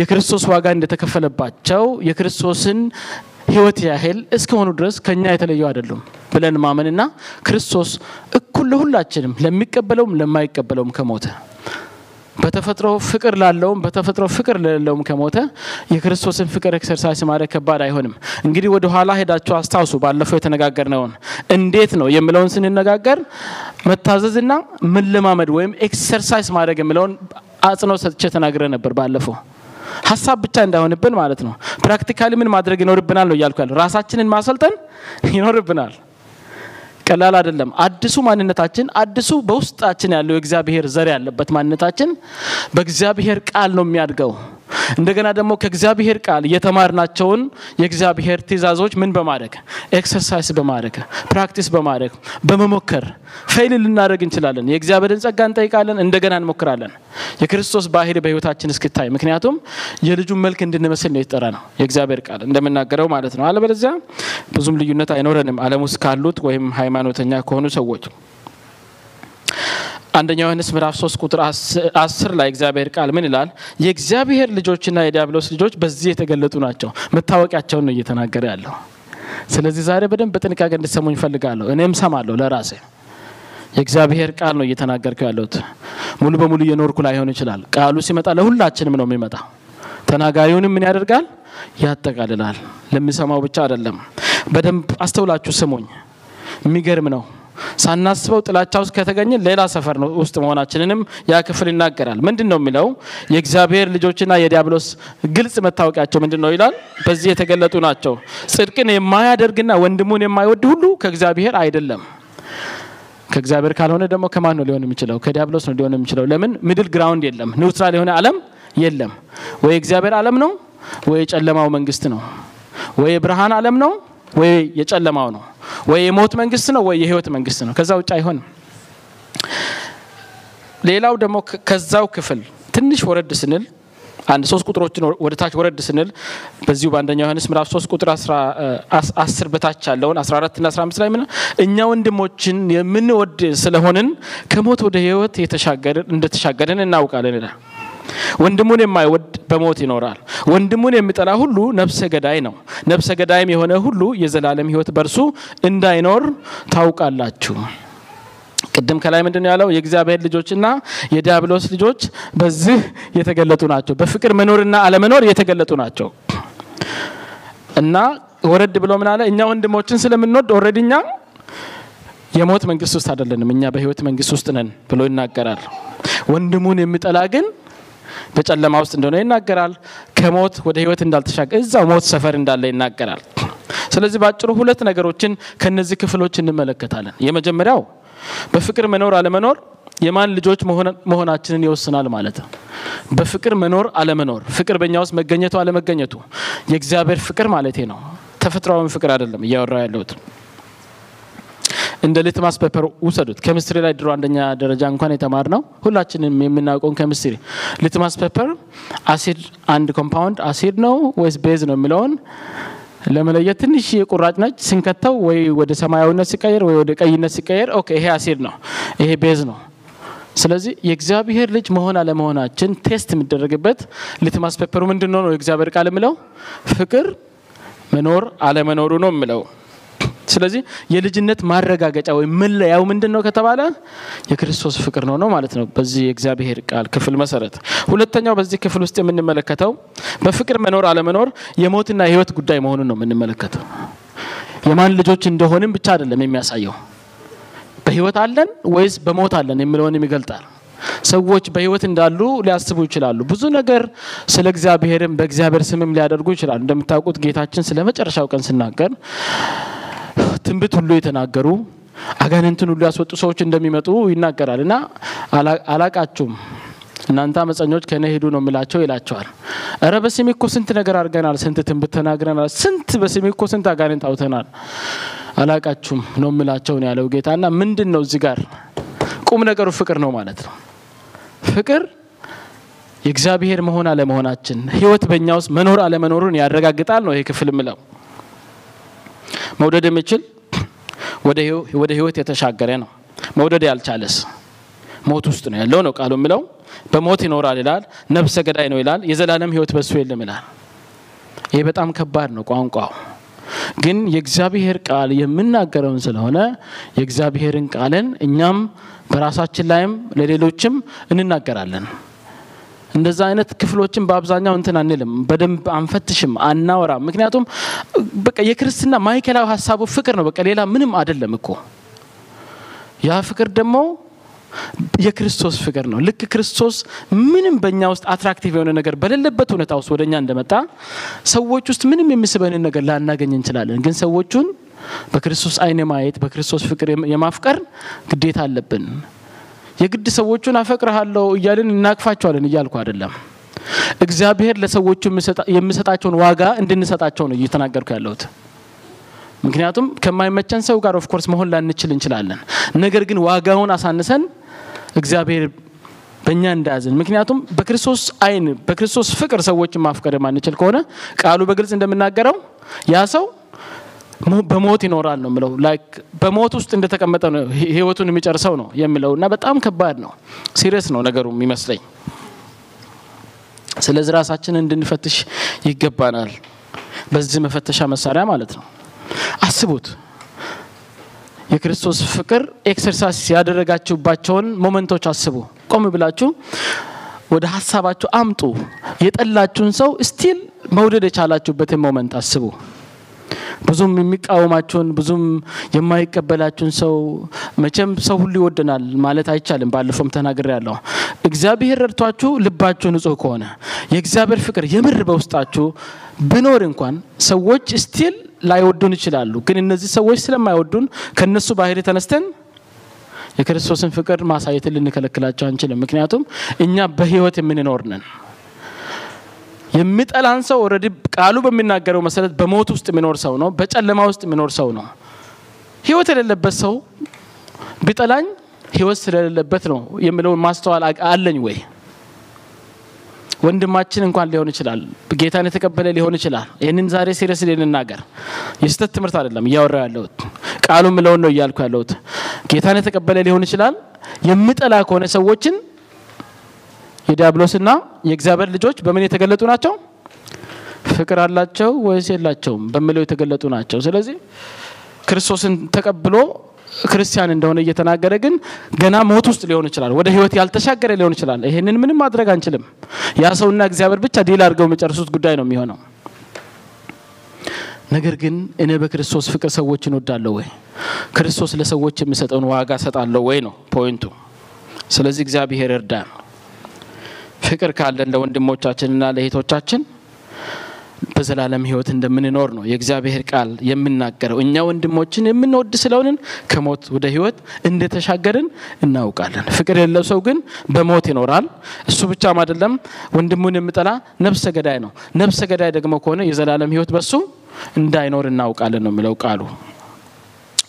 የክርስቶስ ዋጋ እንደተከፈለባቸው የክርስቶስን ሕይወት ያህል እስከሆኑ ድረስ ከኛ የተለዩ አይደሉም ብለን ማመንና ክርስቶስ እኩል ለሁላችንም ለሚቀበለውም ለማይቀበለውም ከሞተ በተፈጥሮ ፍቅር ላለውም በተፈጥሮ ፍቅር ለሌለውም ከሞተ የክርስቶስን ፍቅር exercise ማድረግ ከባድ አይሆንም። እንግዲህ ወደ ኋላ ሄዳችሁ አስታውሱ። ባለፈው የተነጋገርነውን እንዴት ነው የሚለውን ስንነጋገር መታዘዝና መለማመድ ወይም exercise ማድረግ የሚለውን አጽንኦት ሰጥቼ ተናግሬ ነበር ባለፈው። ሀሳብ ብቻ እንዳይሆንብን ማለት ነው። practically ምን ማድረግ ይኖርብናል ነው እያልኩ ያለ ራሳችንን ማሰልጠን ይኖርብናል። ቀላል አይደለም። አዲሱ ማንነታችን አዲሱ በውስጣችን ያለው የእግዚአብሔር ዘር ያለበት ማንነታችን በእግዚአብሔር ቃል ነው የሚያድገው። እንደገና ደግሞ ከእግዚአብሔር ቃል የተማርናቸውን የእግዚአብሔር ትእዛዞች ምን በማድረግ exercise በማድረግ practice በማድረግ በመሞከር fail ልናደርግ እንችላለን። የእግዚአብሔርን ጸጋ እንጠይቃለን፣ እንደገና እንሞክራለን። የክርስቶስ ባህሪ በሕይወታችን እስክታይ፣ ምክንያቱም የልጁን መልክ እንድንመስል ነው የተጠራነው የእግዚአብሔር ቃል እንደምናገረው ማለት ነው። አለበለዚያ ብዙም ልዩነት አይኖረንም ዓለም ውስጥ ካሉት ወይም ሃይማኖተኛ ከሆኑ ሰዎች አንደኛ ዮሐንስ ምዕራፍ 3 ቁጥር 10 ላይ እግዚአብሔር ቃል ምን ይላል? የእግዚአብሔር ልጆችና የዲያብሎስ ልጆች በዚህ የተገለጡ ናቸው። መታወቂያቸውን ነው እየተናገረ ያለው። ስለዚህ ዛሬ በደንብ በጥንቃቄ እንድሰሙኝ እፈልጋለሁ። እኔም ሰማለሁ ለራሴ የእግዚአብሔር ቃል ነው እየተናገርከው ያለሁት። ሙሉ በሙሉ እየኖርኩ ላይሆን ይችላል። ቃሉ ሲመጣ ለሁላችንም ነው የሚመጣ። ተናጋሪውንም ምን ያደርጋል? ያጠቃልላል። ለሚሰማው ብቻ አይደለም። በደንብ አስተውላችሁ ስሙኝ። የሚገርም ነው። ሳናስበው ጥላቻ ውስጥ ከተገኘ ሌላ ሰፈር ውስጥ መሆናችንንም ያ ክፍል ይናገራል። ምንድን ነው የሚለው? የእግዚአብሔር ልጆችና የዲያብሎስ ግልጽ መታወቂያቸው ምንድን ነው ይላል? በዚህ የተገለጡ ናቸው። ጽድቅን የማያደርግና ወንድሙን የማይወድ ሁሉ ከእግዚአብሔር አይደለም። ከእግዚአብሔር ካልሆነ ደግሞ ከማን ነው ሊሆን የሚችለው? ከዲያብሎስ ነው ሊሆን የሚችለው። ለምን middle ground የለም፣ neutral የሆነ ዓለም የለም። ወይ እግዚአብሔር ዓለም ነው፣ ወይ የጨለማው መንግስት ነው። ወይ የብርሃን ዓለም ነው፣ ወይ የጨለማው ነው። ወይ የሞት መንግስት ነው፣ ወይ የህይወት መንግስት ነው። ከዛ ውጭ አይሆንም። ሌላው ደግሞ ከዛው ክፍል ትንሽ ወረድ ስንል አንድ ሶስት ቁጥሮችን ወደ ታች ወረድ ስንል በዚሁ በአንደኛ ዮሐንስ ምዕራፍ ሶስት ቁጥር አስር በታች ያለውን አስራ አራት ና አስራ አምስት ላይ ምን እኛ ወንድሞችን የምንወድ ስለሆንን ከሞት ወደ ህይወት እንደተሻገርን እናውቃለን ይላል። ወንድሙን የማይወድ በሞት ይኖራል። ወንድሙን የሚጠላ ሁሉ ነፍሰ ገዳይ ነው። ነፍሰ ገዳይም የሆነ ሁሉ የዘላለም ህይወት በእርሱ እንዳይኖር ታውቃላችሁ። ቅድም ከላይ ምንድን ነው ያለው? የእግዚአብሔር ልጆችና የዲያብሎስ ልጆች በዚህ የተገለጡ ናቸው። በፍቅር መኖርና አለመኖር የተገለጡ ናቸው እና ወረድ ብሎ ምን አለ? እኛ ወንድሞችን ስለምንወድ እኛ የሞት መንግስት ውስጥ አይደለንም፣ እኛ በህይወት መንግስት ውስጥ ነን ብሎ ይናገራል። ወንድሙን የሚጠላ ግን በጨለማ ውስጥ እንደሆነ ይናገራል። ከሞት ወደ ህይወት እንዳልተሻገረ እዛው ሞት ሰፈር እንዳለ ይናገራል። ስለዚህ በአጭሩ ሁለት ነገሮችን ከነዚህ ክፍሎች እንመለከታለን። የመጀመሪያው በፍቅር መኖር አለመኖር የማን ልጆች መሆናችንን ይወስናል ማለት ነው። በፍቅር መኖር አለመኖር፣ ፍቅር በእኛ ውስጥ መገኘቱ አለመገኘቱ፣ የእግዚአብሔር ፍቅር ማለት ነው። ተፈጥሯዊ ፍቅር አይደለም እያወራ ያለሁት። እንደ litmus paper ውሰዱት። ኬሚስትሪ ላይ ድሮ አንደኛ ደረጃ እንኳን የተማርነው ሁላችንም የምናውቀውን chemistry litmus paper አሲድ አንድ compound አሲድ ነው ወይስ base ነው የሚለውን ለመለየት ትንሽ የቁራጭ ነች ስንከተው ወይ ወደ ሰማያዊነት ሲቀየር ወይ ወደ ቀይነት ሲቀየር okay ይሄ አሲድ ነው፣ ይሄ base ነው። ስለዚህ የእግዚአብሔር ልጅ መሆን አለመሆናችን test የሚደረግበት litmus paper ኡ ምንድን ነው ነው የእግዚአብሔር ቃል የሚለው ፍቅር መኖር አለመኖሩ ነው የሚለው ስለዚህ የልጅነት ማረጋገጫ ወይም መለያው ምንድን ነው ከተባለ የክርስቶስ ፍቅር ነው ነው ማለት ነው። በዚህ የእግዚአብሔር ቃል ክፍል መሰረት ሁለተኛው በዚህ ክፍል ውስጥ የምንመለከተው በፍቅር መኖር አለመኖር የሞትና የሕይወት ጉዳይ መሆኑን ነው የምንመለከተው። የማን ልጆች እንደሆንም ብቻ አይደለም የሚያሳየው በሕይወት አለን ወይስ በሞት አለን የሚለውንም ይገልጣል። ሰዎች በሕይወት እንዳሉ ሊያስቡ ይችላሉ። ብዙ ነገር ስለ እግዚአብሔርም በእግዚአብሔር ስምም ሊያደርጉ ይችላሉ። እንደምታውቁት ጌታችን ስለ መጨረሻው ቀን ሲናገር ትንቢት ሁሉ የተናገሩ አጋንንትን ሁሉ ያስወጡ ሰዎች እንደሚመጡ ይናገራል እና አላቃችሁም እናንተ አመፀኞች ከእኔ ሂዱ ነው የሚላቸው ይላቸዋል። እረ በስሜ እኮ ስንት ነገር አድርገናል፣ ስንት ትንቢት ተናግረናል፣ ስንት በስሜ እኮ ስንት አጋንንት አውጥተናል፣ አላቃችሁም ነው የሚላቸው ነው ያለው ጌታ። እና ምንድን ነው እዚህ ጋር ቁም ነገሩ ፍቅር ነው ማለት ነው። ፍቅር የእግዚአብሔር መሆን አለመሆናችን ህይወት በእኛ ውስጥ መኖር አለመኖሩን ያረጋግጣል ነው ይሄ ክፍል ምለው መውደድ የሚችል ወደ ህይወት የተሻገረ ነው። መውደድ ያልቻለስ ሞት ውስጥ ነው ያለው ነው ቃሉ የሚለው። በሞት ይኖራል ይላል። ነፍሰ ገዳይ ነው ይላል። የዘላለም ህይወት በሱ የለም ይላል። ይሄ በጣም ከባድ ነው ቋንቋው። ግን የእግዚአብሔር ቃል የምናገረውን ስለሆነ የእግዚአብሔርን ቃልን እኛም በራሳችን ላይም ለሌሎችም እንናገራለን። እንደዛ አይነት ክፍሎችን በአብዛኛው እንትን አንልም፣ በደንብ አንፈትሽም፣ አናወራም። ምክንያቱም በቃ የክርስትና ማዕከላዊ ሀሳቡ ፍቅር ነው። በቃ ሌላ ምንም አይደለም እኮ ያ ፍቅር ደግሞ የክርስቶስ ፍቅር ነው። ልክ ክርስቶስ ምንም በእኛ ውስጥ attractive የሆነ ነገር በሌለበት ሁኔታ ውስጥ ወደ እኛ እንደመጣ ሰዎች ውስጥ ምንም የሚስበንን ነገር ላናገኝ እንችላለን። ግን ሰዎቹን በክርስቶስ ዓይን ማየት በክርስቶስ ፍቅር የማፍቀር ግዴታ አለብን። የግድ ሰዎቹን አፈቅርሃለሁ እያልን እናቅፋቸዋለን እያልኩ አይደለም። እግዚአብሔር ለሰዎቹ የሚሰጣቸውን ዋጋ እንድንሰጣቸው ነው እየተናገርኩ ያለሁት። ምክንያቱም ከማይመቸን ሰው ጋር of course መሆን ላንችል እንችላለን። ነገር ግን ዋጋውን አሳንሰን እግዚአብሔር በእኛ እንዳያዝን። ምክንያቱም በክርስቶስ ዓይን በክርስቶስ ፍቅር ሰዎችን ማፍቀር የማንችል ከሆነ ቃሉ በግልጽ እንደምናገረው ያ ሰው በሞት ይኖራል ነው የምለው። like በሞት ውስጥ እንደተቀመጠ ነው ህይወቱን የሚጨርሰው ነው የሚለው እና በጣም ከባድ ነው። serious ነው ነገሩ የሚመስለኝ። ስለዚህ ራሳችንን እንድንፈትሽ ይገባናል። በዚህ መፈተሻ መሳሪያ ማለት ነው። አስቡት የክርስቶስ ፍቅር exercise ያደረጋችሁባቸውን moment ኦች አስቡ። ቆም ብላችሁ ወደ ሀሳባችሁ አምጡ። የጠላችሁን ሰው still መውደድ የቻላችሁበትን moment አስቡ። ብዙም የሚቃወማችሁን ብዙም የማይቀበላችሁን ሰው መቼም ሰው ሁሉ ይወደናል ማለት አይቻልም። ባለፈውም ተናግሬ ያለሁ እግዚአብሔር ረድቷችሁ ልባችሁ ንጹሕ ከሆነ የእግዚአብሔር ፍቅር የምር በውስጣችሁ ብኖር እንኳን ሰዎች still ላይወዱን ይችላሉ። ግን እነዚህ ሰዎች ስለማይወዱን ከነሱ ባህሪ ተነስተን የክርስቶስን ፍቅር ማሳየትን ልንከለክላቸው አንችልም። ምክንያቱም እኛ በህይወት የምንኖር ነን። የሚጠላን ሰው already ቃሉ በሚናገረው መሰረት በሞት ውስጥ የሚኖር ሰው ነው። በጨለማ ውስጥ የሚኖር ሰው ነው። ህይወት የሌለበት ሰው ቢጠላኝ ህይወት ስለሌለበት ነው የሚለውን ማስተዋል አለኝ ወይ? ወንድማችን እንኳን ሊሆን ይችላል፣ ጌታን የተቀበለ ሊሆን ይችላል። ይህንን ዛሬ serious ልንናገር የስህተት ትምህርት አይደለም እያወራ ያለሁት ቃሉ ምለውን ነው እያልኩ ያለሁት። ጌታን የተቀበለ ሊሆን ይችላል። የሚጠላ ከሆነ ሰዎችን የዲያብሎስና የእግዚአብሔር ልጆች በምን የተገለጡ ናቸው? ፍቅር አላቸው ወይስ የላቸውም በሚለው የተገለጡ ናቸው። ስለዚህ ክርስቶስን ተቀብሎ ክርስቲያን እንደሆነ እየተናገረ ግን ገና ሞት ውስጥ ሊሆን ይችላል፣ ወደ ህይወት ያልተሻገረ ሊሆን ይችላል። ይሄንን ምንም ማድረግ አንችልም። ያ ሰውና እግዚአብሔር ብቻ ዲል አድርገው የሚጨርሱት ጉዳይ ነው የሚሆነው። ነገር ግን እኔ በክርስቶስ ፍቅር ሰዎችን እወዳለሁ ወይ? ክርስቶስ ለሰዎች የሚሰጠውን ዋጋ ሰጣለሁ ወይ ነው ፖይንቱ። ስለዚህ እግዚአብሔር እርዳን። ፍቅር ካለን ለወንድሞቻችንና ለእህቶቻችን በዘላለም ህይወት እንደምንኖር ነው የእግዚአብሔር ቃል የምናገረው። እኛ ወንድሞችን የምንወድ ስለሆንን ከሞት ወደ ህይወት እንደተሻገርን እናውቃለን። ፍቅር የሌለው ሰው ግን በሞት ይኖራል። እሱ ብቻም አይደለም፣ ወንድሙን የሚጠላ ነፍሰ ገዳይ ነው። ነፍሰ ገዳይ ደግሞ ከሆነ የዘላለም ህይወት በሱ እንዳይኖር እናውቃለን ነው የሚለው ቃሉ።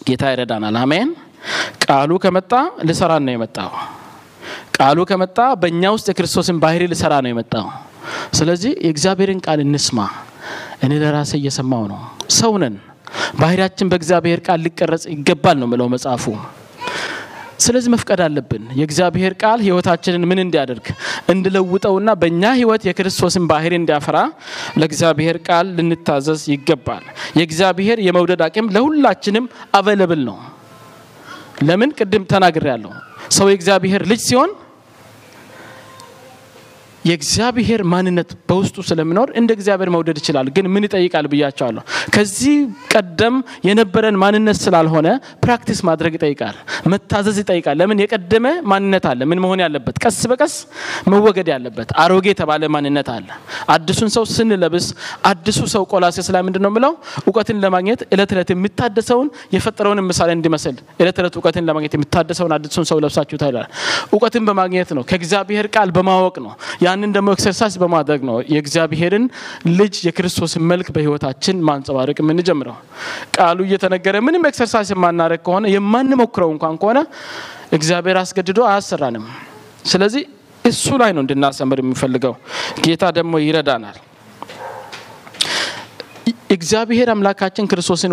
ጌታ ይረዳናል። አሜን። ቃሉ ከመጣ ልሰራን ነው የመጣው። ቃሉ ከመጣ በእኛ ውስጥ የክርስቶስን ባህሪ ልሰራ ነው የመጣው። ስለዚህ የእግዚአብሔርን ቃል እንስማ። እኔ ለራሴ እየሰማው ነው። ሰው ነን። ባህሪያችን በእግዚአብሔር ቃል ሊቀረጽ ይገባል ነው ምለው መጽሐፉ። ስለዚህ መፍቀድ አለብን የእግዚአብሔር ቃል ህይወታችንን ምን እንዲያደርግ እንድለውጠውና በእኛ ህይወት የክርስቶስን ባህሪ እንዲያፈራ ለእግዚአብሔር ቃል ልንታዘዝ ይገባል። የእግዚአብሔር የመውደድ አቅም ለሁላችንም አቬለብል ነው። ለምን ቅድም ተናግሬ ያለሁ ሰው የእግዚአብሔር ልጅ ሲሆን የእግዚአብሔር ማንነት በውስጡ ስለሚኖር እንደ እግዚአብሔር መውደድ ይችላል። ግን ምን ይጠይቃል ብያቸዋለሁ። ከዚህ ቀደም የነበረን ማንነት ስላልሆነ practice ማድረግ ይጠይቃል፣ መታዘዝ ይጠይቃል። ለምን የቀደመ ማንነት አለ፣ ምን መሆን ያለበት ቀስ በቀስ መወገድ ያለበት አሮጌ የተባለ ማንነት አለ። አዲሱን ሰው ስንለብስ አዲሱ ሰው ቆላስይስ ላይ ምንድን ነው የምለው? እውቀትን ለማግኘት እለት እለት የሚታደሰውን የፈጠረውን ምሳሌ እንዲመስል እለት እለት እውቀትን ለማግኘት የሚታደሰውን አዲሱን ሰው ለብሳችሁ ይላል። እውቀትን በማግኘት ነው፣ ከእግዚአብሔር ቃል በማወቅ ነው። ያንን ደግሞ exercise በማድረግ ነው የእግዚአብሔርን ልጅ የክርስቶስን መልክ በህይወታችን ማንጸባረቅ የምንጀምረው። ቃሉ እየተነገረ ምንም exercise የማናደርግ ከሆነ የማንሞክረው እንኳን ከሆነ እግዚአብሔር አስገድዶ አያሰራንም። ስለዚህ እሱ ላይ ነው እንድናሰምር የሚፈልገው። ጌታ ደግሞ ይረዳናል። እግዚአብሔር አምላካችን ክርስቶስን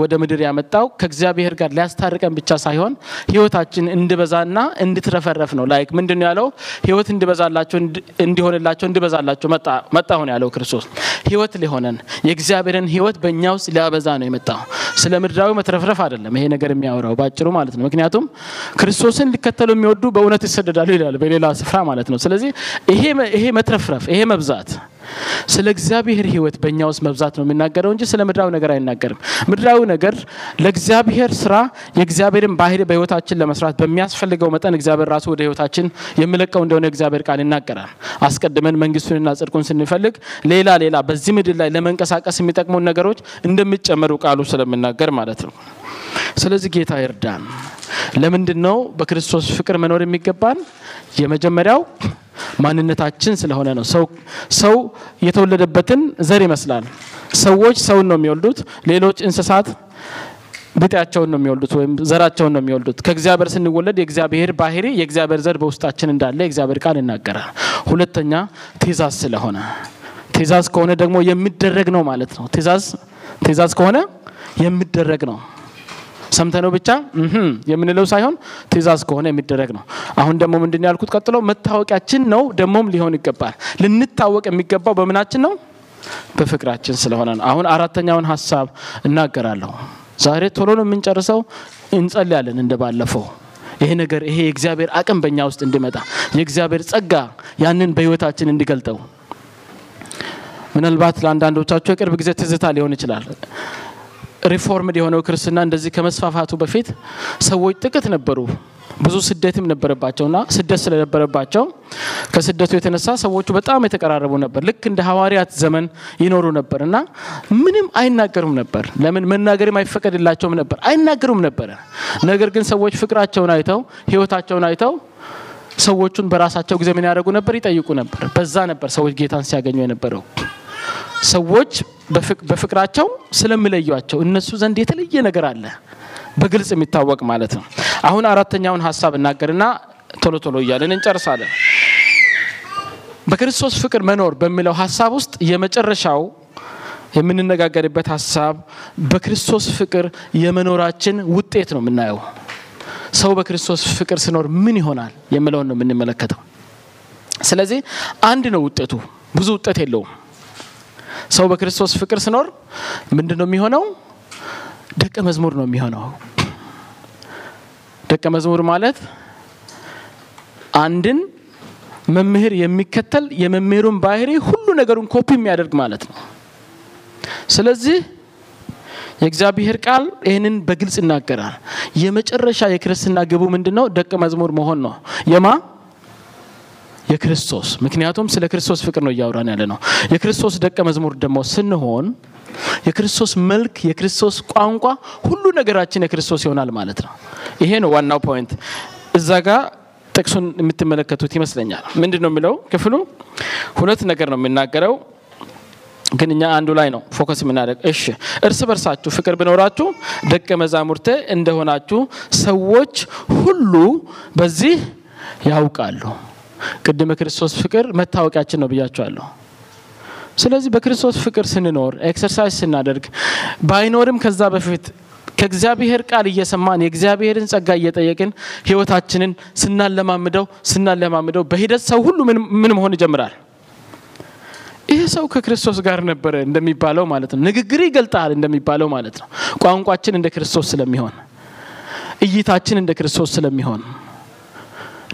ወደ ምድር ያመጣው ከእግዚአብሔር ጋር ሊያስታርቀን ብቻ ሳይሆን ህይወታችን እንዲበዛና እንድትረፈረፍ ነው። like ምንድን ነው ያለው? ህይወት እንዲበዛላቸው እንዲሆንላቸው እንዲበዛላቸው መጣ ሆነ ያለው ክርስቶስ ህይወት ሊሆነን የእግዚአብሔርን ህይወት በእኛ ውስጥ ሊያበዛ ነው የመጣው። ስለ ምድራዊ መትረፍረፍ አይደለም ይሄ ነገር የሚያወራው ባጭሩ ማለት ነው። ምክንያቱም ክርስቶስን ሊከተሉ የሚወዱ በእውነት ይሰደዳሉ ይላል በሌላ ስፍራ ማለት ነው። ስለዚህ ይሄ መትረፍረፍ ይሄ መብዛት ስለ እግዚአብሔር ህይወት በእኛ ውስጥ መብዛት ነው የሚናገረው እንጂ ስለ ምድራዊ ነገር አይናገርም። ምድራዊ ነገር ለእግዚአብሔር ስራ የእግዚአብሔርን ባህሪ በህይወታችን ለመስራት በሚያስፈልገው መጠን እግዚአብሔር ራሱ ወደ ህይወታችን የሚለቀው እንደሆነ እግዚአብሔር ቃል ይናገራል። አስቀድመን መንግስቱንና ጽድቁን ስንፈልግ ሌላ ሌላ በዚህ ምድር ላይ ለመንቀሳቀስ የሚጠቅሙን ነገሮች እንደሚጨመሩ ቃሉ ስለሚናገር ማለት ነው። ስለዚህ ጌታ ይርዳን። ለምንድን ነው በክርስቶስ ፍቅር መኖር የሚገባን? የመጀመሪያው ማንነታችን ስለሆነ ነው። ሰው የተወለደበትን ዘር ይመስላል። ሰዎች ሰውን ነው የሚወልዱት። ሌሎች እንስሳት ብጤያቸውን ነው የሚወልዱት ወይም ዘራቸውን ነው የሚወልዱት። ከእግዚአብሔር ስንወለድ የእግዚአብሔር ባህሪ የእግዚአብሔር ዘር በውስጣችን እንዳለ የእግዚአብሔር ቃል ይናገራል። ሁለተኛ ትእዛዝ ስለሆነ ትእዛዝ ከሆነ ደግሞ የሚደረግ ነው ማለት ነው። ትእዛዝ ከሆነ የሚደረግ ነው ሰምተነው ብቻ የምንለው ሳይሆን ትእዛዝ ከሆነ የሚደረግ ነው። አሁን ደግሞ ምንድን ያልኩት ቀጥሎ መታወቂያችን ነው ደግሞም ሊሆን ይገባል። ልንታወቅ የሚገባው በምናችን ነው? በፍቅራችን ስለሆነ ነው። አሁን አራተኛውን ሀሳብ እናገራለሁ። ዛሬ ቶሎ ነው የምንጨርሰው። እንጸልያለን እንደ ባለፈው ይሄ ነገር ይሄ የእግዚአብሔር አቅም በእኛ ውስጥ እንዲመጣ የእግዚአብሔር ጸጋ ያንን በህይወታችን እንዲገልጠው ምናልባት ለአንዳንዶቻቸው የቅርብ ጊዜ ትዝታ ሊሆን ይችላል። ሪፎርምድ የሆነው ክርስትና እንደዚህ ከመስፋፋቱ በፊት ሰዎች ጥቂት ነበሩ። ብዙ ስደትም ነበረባቸውና ስደት ስለነበረባቸው ከስደቱ የተነሳ ሰዎቹ በጣም የተቀራረቡ ነበር። ልክ እንደ ሐዋርያት ዘመን ይኖሩ ነበር እና ምንም አይናገሩም ነበር። ለምን መናገርም አይፈቀድላቸውም ነበር፣ አይናገሩም ነበረ። ነገር ግን ሰዎች ፍቅራቸውን አይተው ህይወታቸውን አይተው ሰዎቹን በራሳቸው ጊዜ ምን ያደርጉ ነበር? ይጠይቁ ነበር። በዛ ነበር ሰዎች ጌታን ሲያገኙ የነበረው። ሰዎች በፍቅራቸው ስለሚለዩቸው እነሱ ዘንድ የተለየ ነገር አለ፣ በግልጽ የሚታወቅ ማለት ነው። አሁን አራተኛውን ሀሳብ እናገርና ቶሎ ቶሎ እያለን እንጨርሳለን። በክርስቶስ ፍቅር መኖር በሚለው ሀሳብ ውስጥ የመጨረሻው የምንነጋገርበት ሀሳብ በክርስቶስ ፍቅር የመኖራችን ውጤት ነው የምናየው። ሰው በክርስቶስ ፍቅር ሲኖር ምን ይሆናል የሚለውን ነው የምንመለከተው። ስለዚህ አንድ ነው ውጤቱ፣ ብዙ ውጤት የለውም። ሰው በክርስቶስ ፍቅር ሲኖር ምንድን ነው የሚሆነው? ደቀ መዝሙር ነው የሚሆነው። ደቀ መዝሙር ማለት አንድን መምህር የሚከተል የመምህሩን ባህሪ ሁሉ ነገሩን ኮፒ የሚያደርግ ማለት ነው። ስለዚህ የእግዚአብሔር ቃል ይህንን በግልጽ ይናገራል። የመጨረሻ የክርስትና ግቡ ምንድን ነው? ደቀ መዝሙር መሆን ነው። የማ የክርስቶስ ምክንያቱም ስለ ክርስቶስ ፍቅር ነው እያወራን ያለ ነው። የክርስቶስ ደቀ መዝሙር ደግሞ ስንሆን የክርስቶስ መልክ፣ የክርስቶስ ቋንቋ፣ ሁሉ ነገራችን የክርስቶስ ይሆናል ማለት ነው። ይሄ ነው ዋናው point። እዛ ጋር ጥቅሱን የምትመለከቱት ይመስለኛል። ምንድን ነው የሚለው ክፍሉ? ሁለት ነገር ነው የሚናገረው ግን እኛ አንዱ ላይ ነው focus የምናደርግ። እሺ እርስ በርሳችሁ ፍቅር ቢኖራችሁ ደቀ መዛሙርቴ እንደሆናችሁ ሰዎች ሁሉ በዚህ ያውቃሉ። ቅድም የክርስቶስ ፍቅር መታወቂያችን ነው ብያቸዋለሁ። ስለዚህ በክርስቶስ ፍቅር ስንኖር exercise ስናደርግ ባይኖርም ከዛ በፊት ከእግዚአብሔር ቃል እየሰማን የእግዚአብሔርን ጸጋ እየጠየቅን ህይወታችንን ስናለማምደው ስናለማምደው በሂደት ሰው ሁሉ ምን መሆን ይጀምራል? ይህ ሰው ከክርስቶስ ጋር ነበረ እንደሚባለው ማለት ነው። ንግግር ይገልጣል እንደሚባለው ማለት ነው። ቋንቋችን እንደ ክርስቶስ ስለሚሆን፣ እይታችን እንደ ክርስቶስ ስለሚሆን፣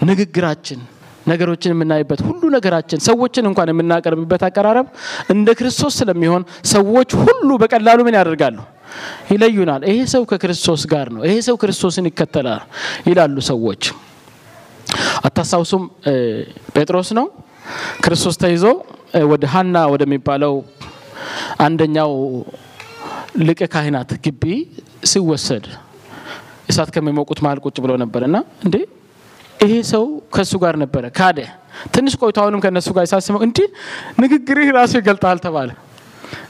ንግግራችን ነገሮችን የምናይበት ሁሉ ነገራችን ሰዎችን እንኳን የምናቀርብበት አቀራረብ እንደ ክርስቶስ ስለሚሆን ሰዎች ሁሉ በቀላሉ ምን ያደርጋሉ? ይለዩናል። ይሄ ሰው ከክርስቶስ ጋር ነው፣ ይሄ ሰው ክርስቶስን ይከተላል ይላሉ ሰዎች። አታስታውሱም? ጴጥሮስ ነው ክርስቶስ ተይዞ ወደ ሀና ወደሚባለው አንደኛው ሊቀ ካህናት ግቢ ሲወሰድ እሳት ከሚሞቁት መሀል ቁጭ ብሎ ነበር እና እንዴ ይሄ ሰው ከእሱ ጋር ነበረ ካደ። ትንሽ ቆይታውንም ከእነሱ ጋር ሳስመው እንዲህ ንግግርህ ራሱ ይገልጣል ተባለ።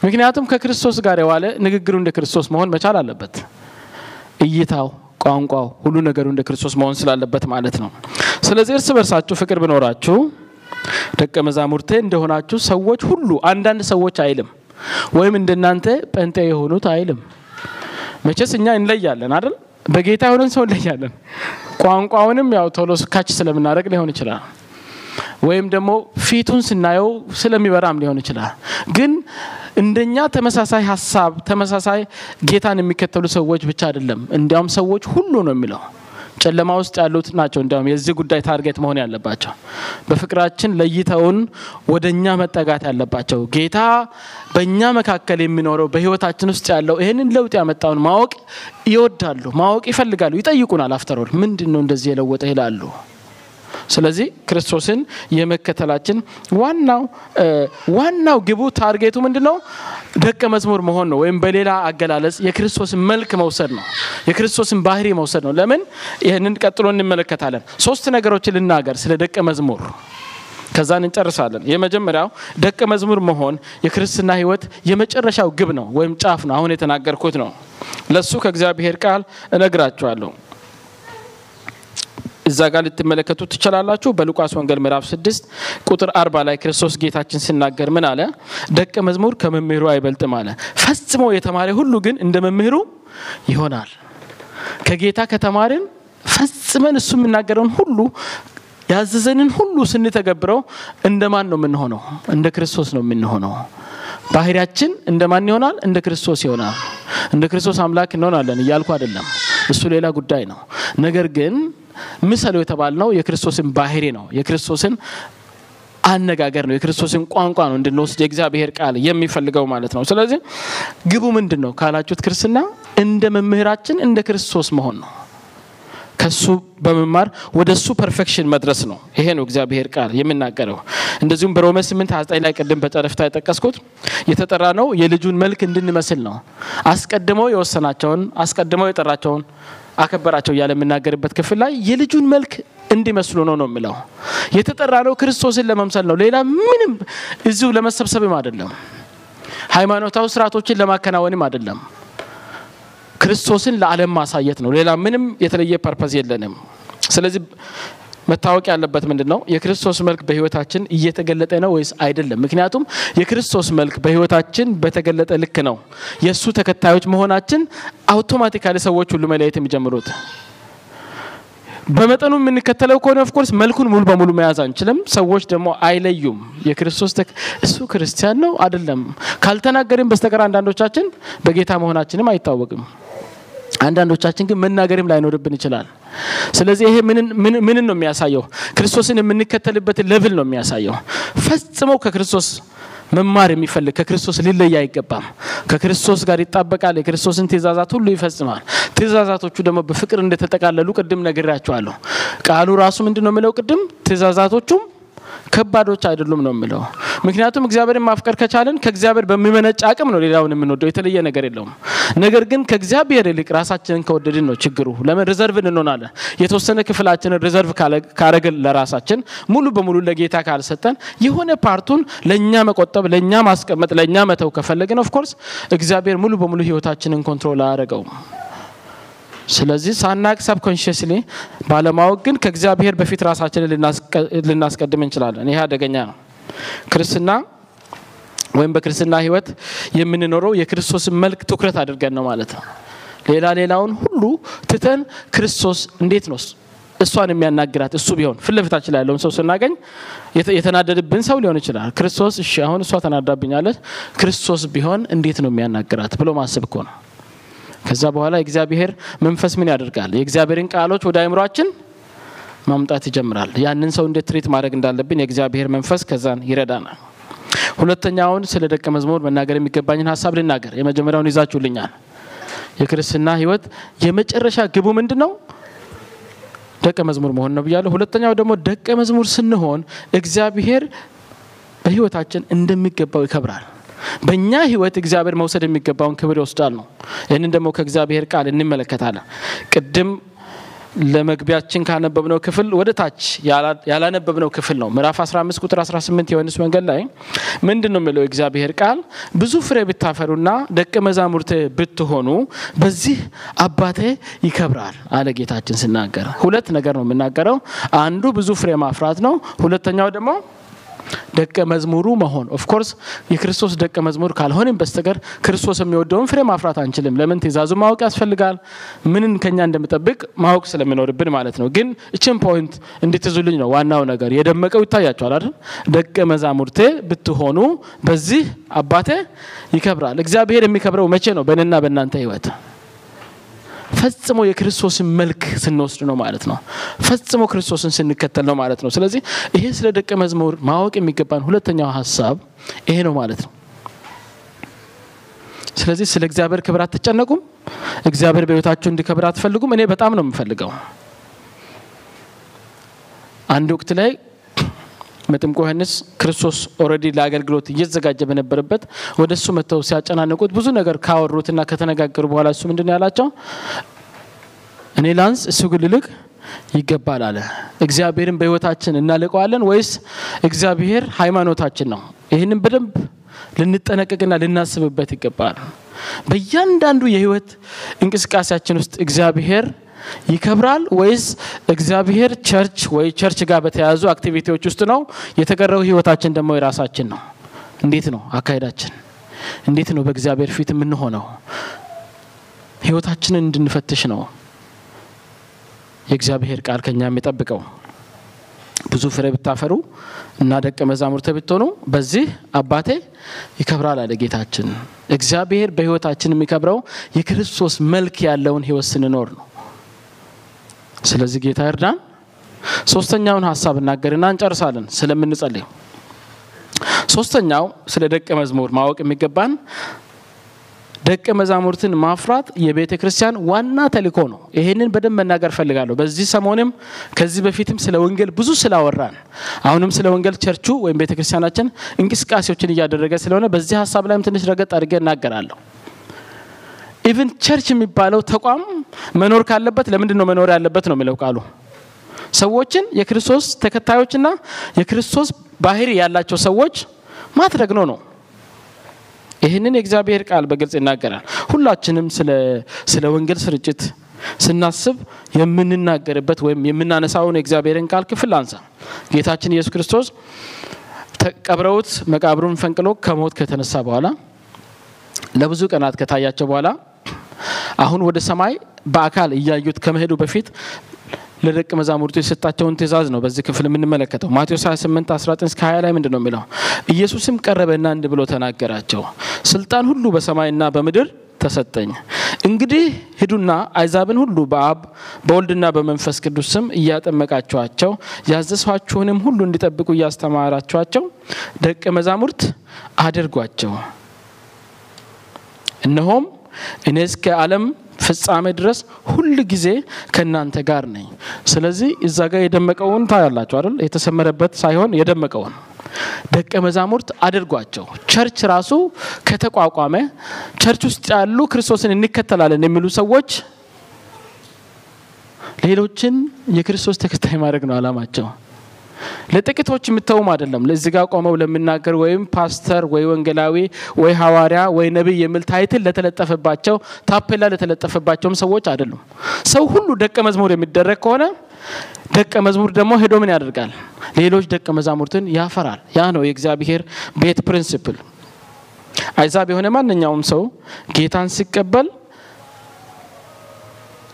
ምክንያቱም ከክርስቶስ ጋር የዋለ ንግግሩ እንደ ክርስቶስ መሆን መቻል አለበት። እይታው፣ ቋንቋው፣ ሁሉ ነገሩ እንደ ክርስቶስ መሆን ስላለበት ማለት ነው። ስለዚህ እርስ በርሳችሁ ፍቅር ብኖራችሁ ደቀ መዛሙርቴ እንደሆናችሁ ሰዎች ሁሉ አንዳንድ ሰዎች አይልም ወይም እንደናንተ ጴንጤ የሆኑት አይልም። መቼስ እኛ እንለያለን አይደል? በጌታ የሆነን ሰው እንለያለን። ቋንቋውንም ያው ቶሎ catch ስለምናደርግ ሊሆን ይችላል፣ ወይም ደግሞ ፊቱን ስናየው ስለሚበራም ሊሆን ይችላል። ግን እንደኛ ተመሳሳይ ሀሳብ ተመሳሳይ ጌታን የሚከተሉ ሰዎች ብቻ አይደለም፣ እንዲያውም ሰዎች ሁሉ ነው የሚለው ጨለማ ውስጥ ያሉት ናቸው። እንዲያውም የዚህ ጉዳይ target መሆን ያለባቸው በፍቅራችን ለይተውን ወደ እኛ መጠጋት ያለባቸው ጌታ በእኛ መካከል የሚኖረው በሕይወታችን ውስጥ ያለው ይህንን ለውጥ ያመጣውን ማወቅ ይወዳሉ፣ ማወቅ ይፈልጋሉ፣ ይጠይቁናል። አፍተሮል ምንድን ነው እንደዚህ የለወጠ ይላሉ። ስለዚህ ክርስቶስን የመከተላችን ዋናው ዋናው ግቡ ታርጌቱ ምንድን ነው? ደቀ መዝሙር መሆን ነው። ወይም በሌላ አገላለጽ የክርስቶስን መልክ መውሰድ ነው። የክርስቶስን ባህሪ መውሰድ ነው። ለምን? ይህንን ቀጥሎ እንመለከታለን። ሶስት ነገሮችን ልናገር ስለ ደቀ መዝሙር ከዛን እንጨርሳለን። የመጀመሪያው ደቀ መዝሙር መሆን የክርስትና ሕይወት የመጨረሻው ግብ ነው ወይም ጫፍ ነው። አሁን የተናገርኩት ነው። ለሱ ከእግዚአብሔር ቃል እነግራችኋለሁ። እዛ ጋር ልትመለከቱ ትችላላችሁ። በሉቃስ ወንጌል ምዕራፍ 6 ቁጥር አርባ ላይ ክርስቶስ ጌታችን ሲናገር ምን አለ? ደቀ መዝሙር ከመምህሩ አይበልጥም አለ። ፈጽሞ የተማረ ሁሉ ግን እንደ መምህሩ ይሆናል። ከጌታ ከተማርን ፈጽመን እሱ የሚናገረውን ሁሉ ያዘዘንን ሁሉ ስንተገብረው እንደ ማን ነው የምንሆነው? እንደ ክርስቶስ ነው የምንሆነው። ባህሪያችን እንደ ማን ይሆናል? እንደ ክርስቶስ ይሆናል። እንደ ክርስቶስ አምላክ እንሆናለን እያልኩ አይደለም፣ እሱ ሌላ ጉዳይ ነው። ነገር ግን ምሰሉ የተባልነው የክርስቶስን ባህሪ ነው። የክርስቶስን አነጋገር ነው። የክርስቶስን ቋንቋ ነው እንድንወስድ የእግዚአብሔር ቃል የሚፈልገው ማለት ነው። ስለዚህ ግቡ ምንድን ነው ካላችሁት፣ ክርስትና እንደ መምህራችን እንደ ክርስቶስ መሆን ነው። ከሱ በመማር ወደ እሱ perfection መድረስ ነው። ይሄ ነው እግዚአብሔር ቃል የሚናገረው። እንደዚሁም በሮሜ 8 29 ላይ ቅድም በጨረፍታ የጠቀስኩት የተጠራ ነው የልጁን መልክ እንድንመስል ነው። አስቀድመው የወሰናቸውን አስቀድመው የጠራቸውን አከበራቸው እያለ የሚናገርበት ክፍል ላይ የልጁን መልክ እንዲመስሉ ነው ነው የሚለው። የተጠራ ነው ክርስቶስን ለመምሰል ነው። ሌላ ምንም እዚሁ ለመሰብሰብም አይደለም። ሃይማኖታዊ ስርዓቶችን ለማከናወንም አይደለም። ክርስቶስን ለዓለም ማሳየት ነው። ሌላ ምንም የተለየ purpose የለንም። ስለዚህ መታወቅ ያለበት ምንድን ነው? የክርስቶስ መልክ በህይወታችን እየተገለጠ ነው ወይስ አይደለም? ምክንያቱም የክርስቶስ መልክ በህይወታችን በተገለጠ ልክ ነው የእሱ ተከታዮች መሆናችን automatically ሰዎች ሁሉ መለየት የሚጀምሩት። በመጠኑ የምንከተለው ከሆነ of course መልኩን ሙሉ በሙሉ መያዝ አንችልም። ሰዎች ደግሞ አይለዩም። የክርስቶስ እሱ ክርስቲያን ነው አይደለም ካልተናገርን በስተቀር አንዳንዶቻችን በጌታ መሆናችንም አይታወቅም። አንዳንዶቻችን ግን መናገርም ላይኖርብን ይችላል። ስለዚህ ይሄ ምንን ነው የሚያሳየው? ክርስቶስን የምንከተልበትን ሌቭል ነው የሚያሳየው። ፈጽሞ ከክርስቶስ መማር የሚፈልግ ከክርስቶስ ሊለይ አይገባም። ከክርስቶስ ጋር ይጣበቃል። የክርስቶስን ትእዛዛት ሁሉ ይፈጽማል። ትእዛዛቶቹ ደግሞ በፍቅር እንደተጠቃለሉ ቅድም ነግሬያቸዋለሁ። ቃሉ ራሱ ምንድን ነው የሚለው? ቅድም ትእዛዛቶቹም ከባዶች አይደሉም ነው የሚለው። ምክንያቱም እግዚአብሔርን ማፍቀር ከቻለን ከእግዚአብሔር በሚመነጭ አቅም ነው ሌላውን የምንወደው። የተለየ ነገር የለውም። ነገር ግን ከእግዚአብሔር ይልቅ ራሳችንን ከወደድን ነው ችግሩ። ለምን reserve እንሆናለን? የተወሰነ ክፍላችንን reserve ካረግን ለራሳችን ሙሉ በሙሉ ለጌታ ካልሰጠን የሆነ part ኡን ለእኛ መቆጠብ፣ ለእኛ ማስቀመጥ፣ ለእኛ መተው ከፈለግን of course እግዚአብሔር ሙሉ በሙሉ ህይወታችንን control አያደርገውም። ስለዚህ ሳናቅ ሰብኮንሽስሊ ባለማወቅ ግን ከእግዚአብሔር በፊት ራሳችንን ልናስቀድም እንችላለን። ይሄ አደገኛ ነው። ክርስትና ወይም በክርስትና ህይወት የምንኖረው የክርስቶስን መልክ ትኩረት አድርገን ነው ማለት ነው። ሌላ ሌላውን ሁሉ ትተን ክርስቶስ እንዴት ነው እሷን የሚያናግራት እሱ ቢሆን ፊት ለፊታችን ላይ ያለውን ሰው ስናገኝ የተናደድብን ሰው ሊሆን ይችላል። ክርስቶስ እሺ አሁን እሷ ተናዳብኛለች፣ ክርስቶስ ቢሆን እንዴት ነው የሚያናግራት ብሎ ማሰብ እኮ ነው። ከዛ በኋላ የእግዚአብሔር መንፈስ ምን ያደርጋል? የእግዚአብሔርን ቃሎች ወደ አእምሯችን ማምጣት ይጀምራል። ያንን ሰው እንዴት ትሪት ማድረግ እንዳለብን የእግዚአብሔር መንፈስ ከዛን ይረዳናል። ሁለተኛውን ስለ ደቀ መዝሙር መናገር የሚገባኝን ሀሳብ ልናገር። የመጀመሪያውን ይዛችሁልኛል። የክርስትና ሕይወት የመጨረሻ ግቡ ምንድን ነው? ደቀ መዝሙር መሆን ነው ብያለሁ። ሁለተኛው ደግሞ ደቀ መዝሙር ስንሆን እግዚአብሔር በሕይወታችን እንደሚገባው ይከብራል። በእኛ ሕይወት እግዚአብሔር መውሰድ የሚገባውን ክብር ይወስዳል ነው። ይህንን ደግሞ ከእግዚአብሔር ቃል እንመለከታለን። ቅድም ለመግቢያችን ካነበብነው ክፍል ወደ ታች ያላነበብነው ክፍል ነው። ምዕራፍ 15 ቁጥር 18 የዮሐንስ ወንጌል ላይ ምንድን ነው የሚለው? እግዚአብሔር ቃል ብዙ ፍሬ ብታፈሩና ደቀ መዛሙርት ብትሆኑ በዚህ አባቴ ይከብራል አለ ጌታችን ሲናገር። ሁለት ነገር ነው የምናገረው። አንዱ ብዙ ፍሬ ማፍራት ነው። ሁለተኛው ደግሞ ደቀ መዝሙሩ መሆን of course የክርስቶስ ደቀ መዝሙር ካልሆንም በስተቀር ክርስቶስ የሚወደውን ፍሬ ማፍራት አንችልም። ለምን? ትእዛዙ ማወቅ ያስፈልጋል። ምንን ከኛ እንደሚጠብቅ ማወቅ ስለሚኖርብን ማለት ነው። ግን እችን point እንድትይዙልኝ ነው ዋናው ነገር። የደመቀው ይታያችኋል አይደል? ደቀ መዛሙርቴ ብትሆኑ በዚህ አባቴ ይከብራል። እግዚአብሔር የሚከብረው መቼ ነው? በእኔና በእናንተ ህይወት ፈጽሞ የክርስቶስን መልክ ስንወስድ ነው ማለት ነው። ፈጽሞ ክርስቶስን ስንከተል ነው ማለት ነው። ስለዚህ ይሄ ስለ ደቀ መዝሙር ማወቅ የሚገባን ሁለተኛው ሀሳብ ይሄ ነው ማለት ነው። ስለዚህ ስለ እግዚአብሔር ክብር አትጨነቁም። እግዚአብሔር በህይወታችሁ እንዲከብር አትፈልጉም። እኔ በጣም ነው የምፈልገው። አንድ ወቅት ላይ መጥምቁ ዮሐንስ ክርስቶስ already ለአገልግሎት እየተዘጋጀ በነበረበት ወደ እሱ መጥተው ሲያጨናንቁት ብዙ ነገር ካወሩትና ከተነጋገሩ በኋላ እሱ ምንድን ያላቸው? እኔ ላንስ እሱ ግን ሊልቅ ይገባል አለ። እግዚአብሔርን በህይወታችን እናልቀዋለን ወይስ እግዚአብሔር ሃይማኖታችን ነው? ይህንን በደንብ ልንጠነቀቅና ልናስብበት ይገባል። በእያንዳንዱ የህይወት እንቅስቃሴያችን ውስጥ እግዚአብሔር ይከብራል ወይስ እግዚአብሔር church ወይ church ጋር በተያያዙ activity ዎች ውስጥ ነው? የተቀረው ህይወታችን ደግሞ የራሳችን ነው። እንዴት ነው አካሄዳችን? እንዴት ነው በእግዚአብሔር ፊት የምንሆነው? ህይወታችንን እንድንፈትሽ ነው የእግዚአብሔር ቃል ከኛ የሚጠብቀው። ብዙ ፍሬ ብታፈሩ እና ደቀ መዛሙርት ብትሆኑ በዚህ አባቴ ይከብራል አለ ጌታችን። እግዚአብሔር በህይወታችን የሚከብረው የክርስቶስ መልክ ያለውን ህይወት ስንኖር ነው። ስለዚህ ጌታ እርዳን። ሶስተኛውን ሀሳብ እናገርና እንጨርሳለን ስለምንጸልይ። ሶስተኛው ስለ ደቀ መዝሙር ማወቅ የሚገባን ደቀ መዛሙርትን ማፍራት የቤተ ክርስቲያን ዋና ተልእኮ ነው። ይሄንን በደንብ መናገር ፈልጋለሁ። በዚህ ሰሞንም ከዚህ በፊትም ስለ ወንጌል ብዙ ስላወራን አሁንም ስለ ወንጌል church ኡ ወይም ቤተ ክርስቲያናችን እንቅስቃሴዎችን እያደረገ ስለሆነ በዚህ ሀሳብ ላይም ትንሽ ረገጥ አድርጌ እናገራለሁ። even church የሚባለው ተቋም መኖር ካለበት ለምንድን ነው መኖር ያለበት ነው የሚለው ቃሉ። ሰዎችን የክርስቶስ ተከታዮችና የክርስቶስ ባህሪ ያላቸው ሰዎች ማድረግ ነው ነው ይህንን የእግዚአብሔር ቃል በግልጽ ይናገራል። ሁላችንም ስለ ወንጌል ስርጭት ስናስብ የምንናገርበት ወይም የምናነሳውን የእግዚአብሔርን ቃል ክፍል አንሳ። ጌታችን ኢየሱስ ክርስቶስ ቀብረውት መቃብሩን ፈንቅሎ ከሞት ከተነሳ በኋላ ለብዙ ቀናት ከታያቸው በኋላ አሁን ወደ ሰማይ በአካል እያዩት ከመሄዱ በፊት ለደቀ መዛሙርቱ የሰጣቸውን ትእዛዝ ነው በዚህ ክፍል የምንመለከተው። ማቴዎስ 28 19 እስከ 20 ላይ ምንድን ነው የሚለው? ኢየሱስም ቀረበና እንዲህ ብሎ ተናገራቸው፣ ስልጣን ሁሉ በሰማይና በምድር ተሰጠኝ። እንግዲህ ሂዱና አሕዛብን ሁሉ በአብ በወልድና በመንፈስ ቅዱስ ስም እያጠመቃችኋቸው ያዘዝኋችሁንም ሁሉ እንዲጠብቁ እያስተማራችኋቸው ደቀ መዛሙርት አድርጓቸው። እነሆም እኔ እስከ ዓለም ፍጻሜ ድረስ ሁል ጊዜ ከእናንተ ጋር ነኝ። ስለዚህ እዛ ጋር የደመቀውን ታያላችሁ አይደል? የተሰመረበት ሳይሆን የደመቀውን ደቀ መዛሙርት አድርጓቸው። church ራሱ ከተቋቋመ church ውስጥ ያሉ ክርስቶስን እንከተላለን የሚሉ ሰዎች ሌሎችን የክርስቶስ ተከታይ ማድረግ ነው አላማቸው። ለጥቂቶች የምተውም አይደለም። ለዚህ ጋር ቆመው ለሚናገር ወይም ፓስተር ወይ ወንጌላዊ ወይ ሐዋርያ ወይ ነቢይ የሚል title ለተለጠፈባቸው ታፔላ ለተለጠፈባቸውም ሰዎች አይደሉም። ሰው ሁሉ ደቀ መዝሙር የሚደረግ ከሆነ ደቀ መዝሙር ደግሞ ሄዶ ምን ያደርጋል? ሌሎች ደቀ መዛሙርትን ያፈራል። ያ ነው የእግዚአብሔር ቤት principle። አይዛብ የሆነ ማንኛውም ሰው ጌታን ሲቀበል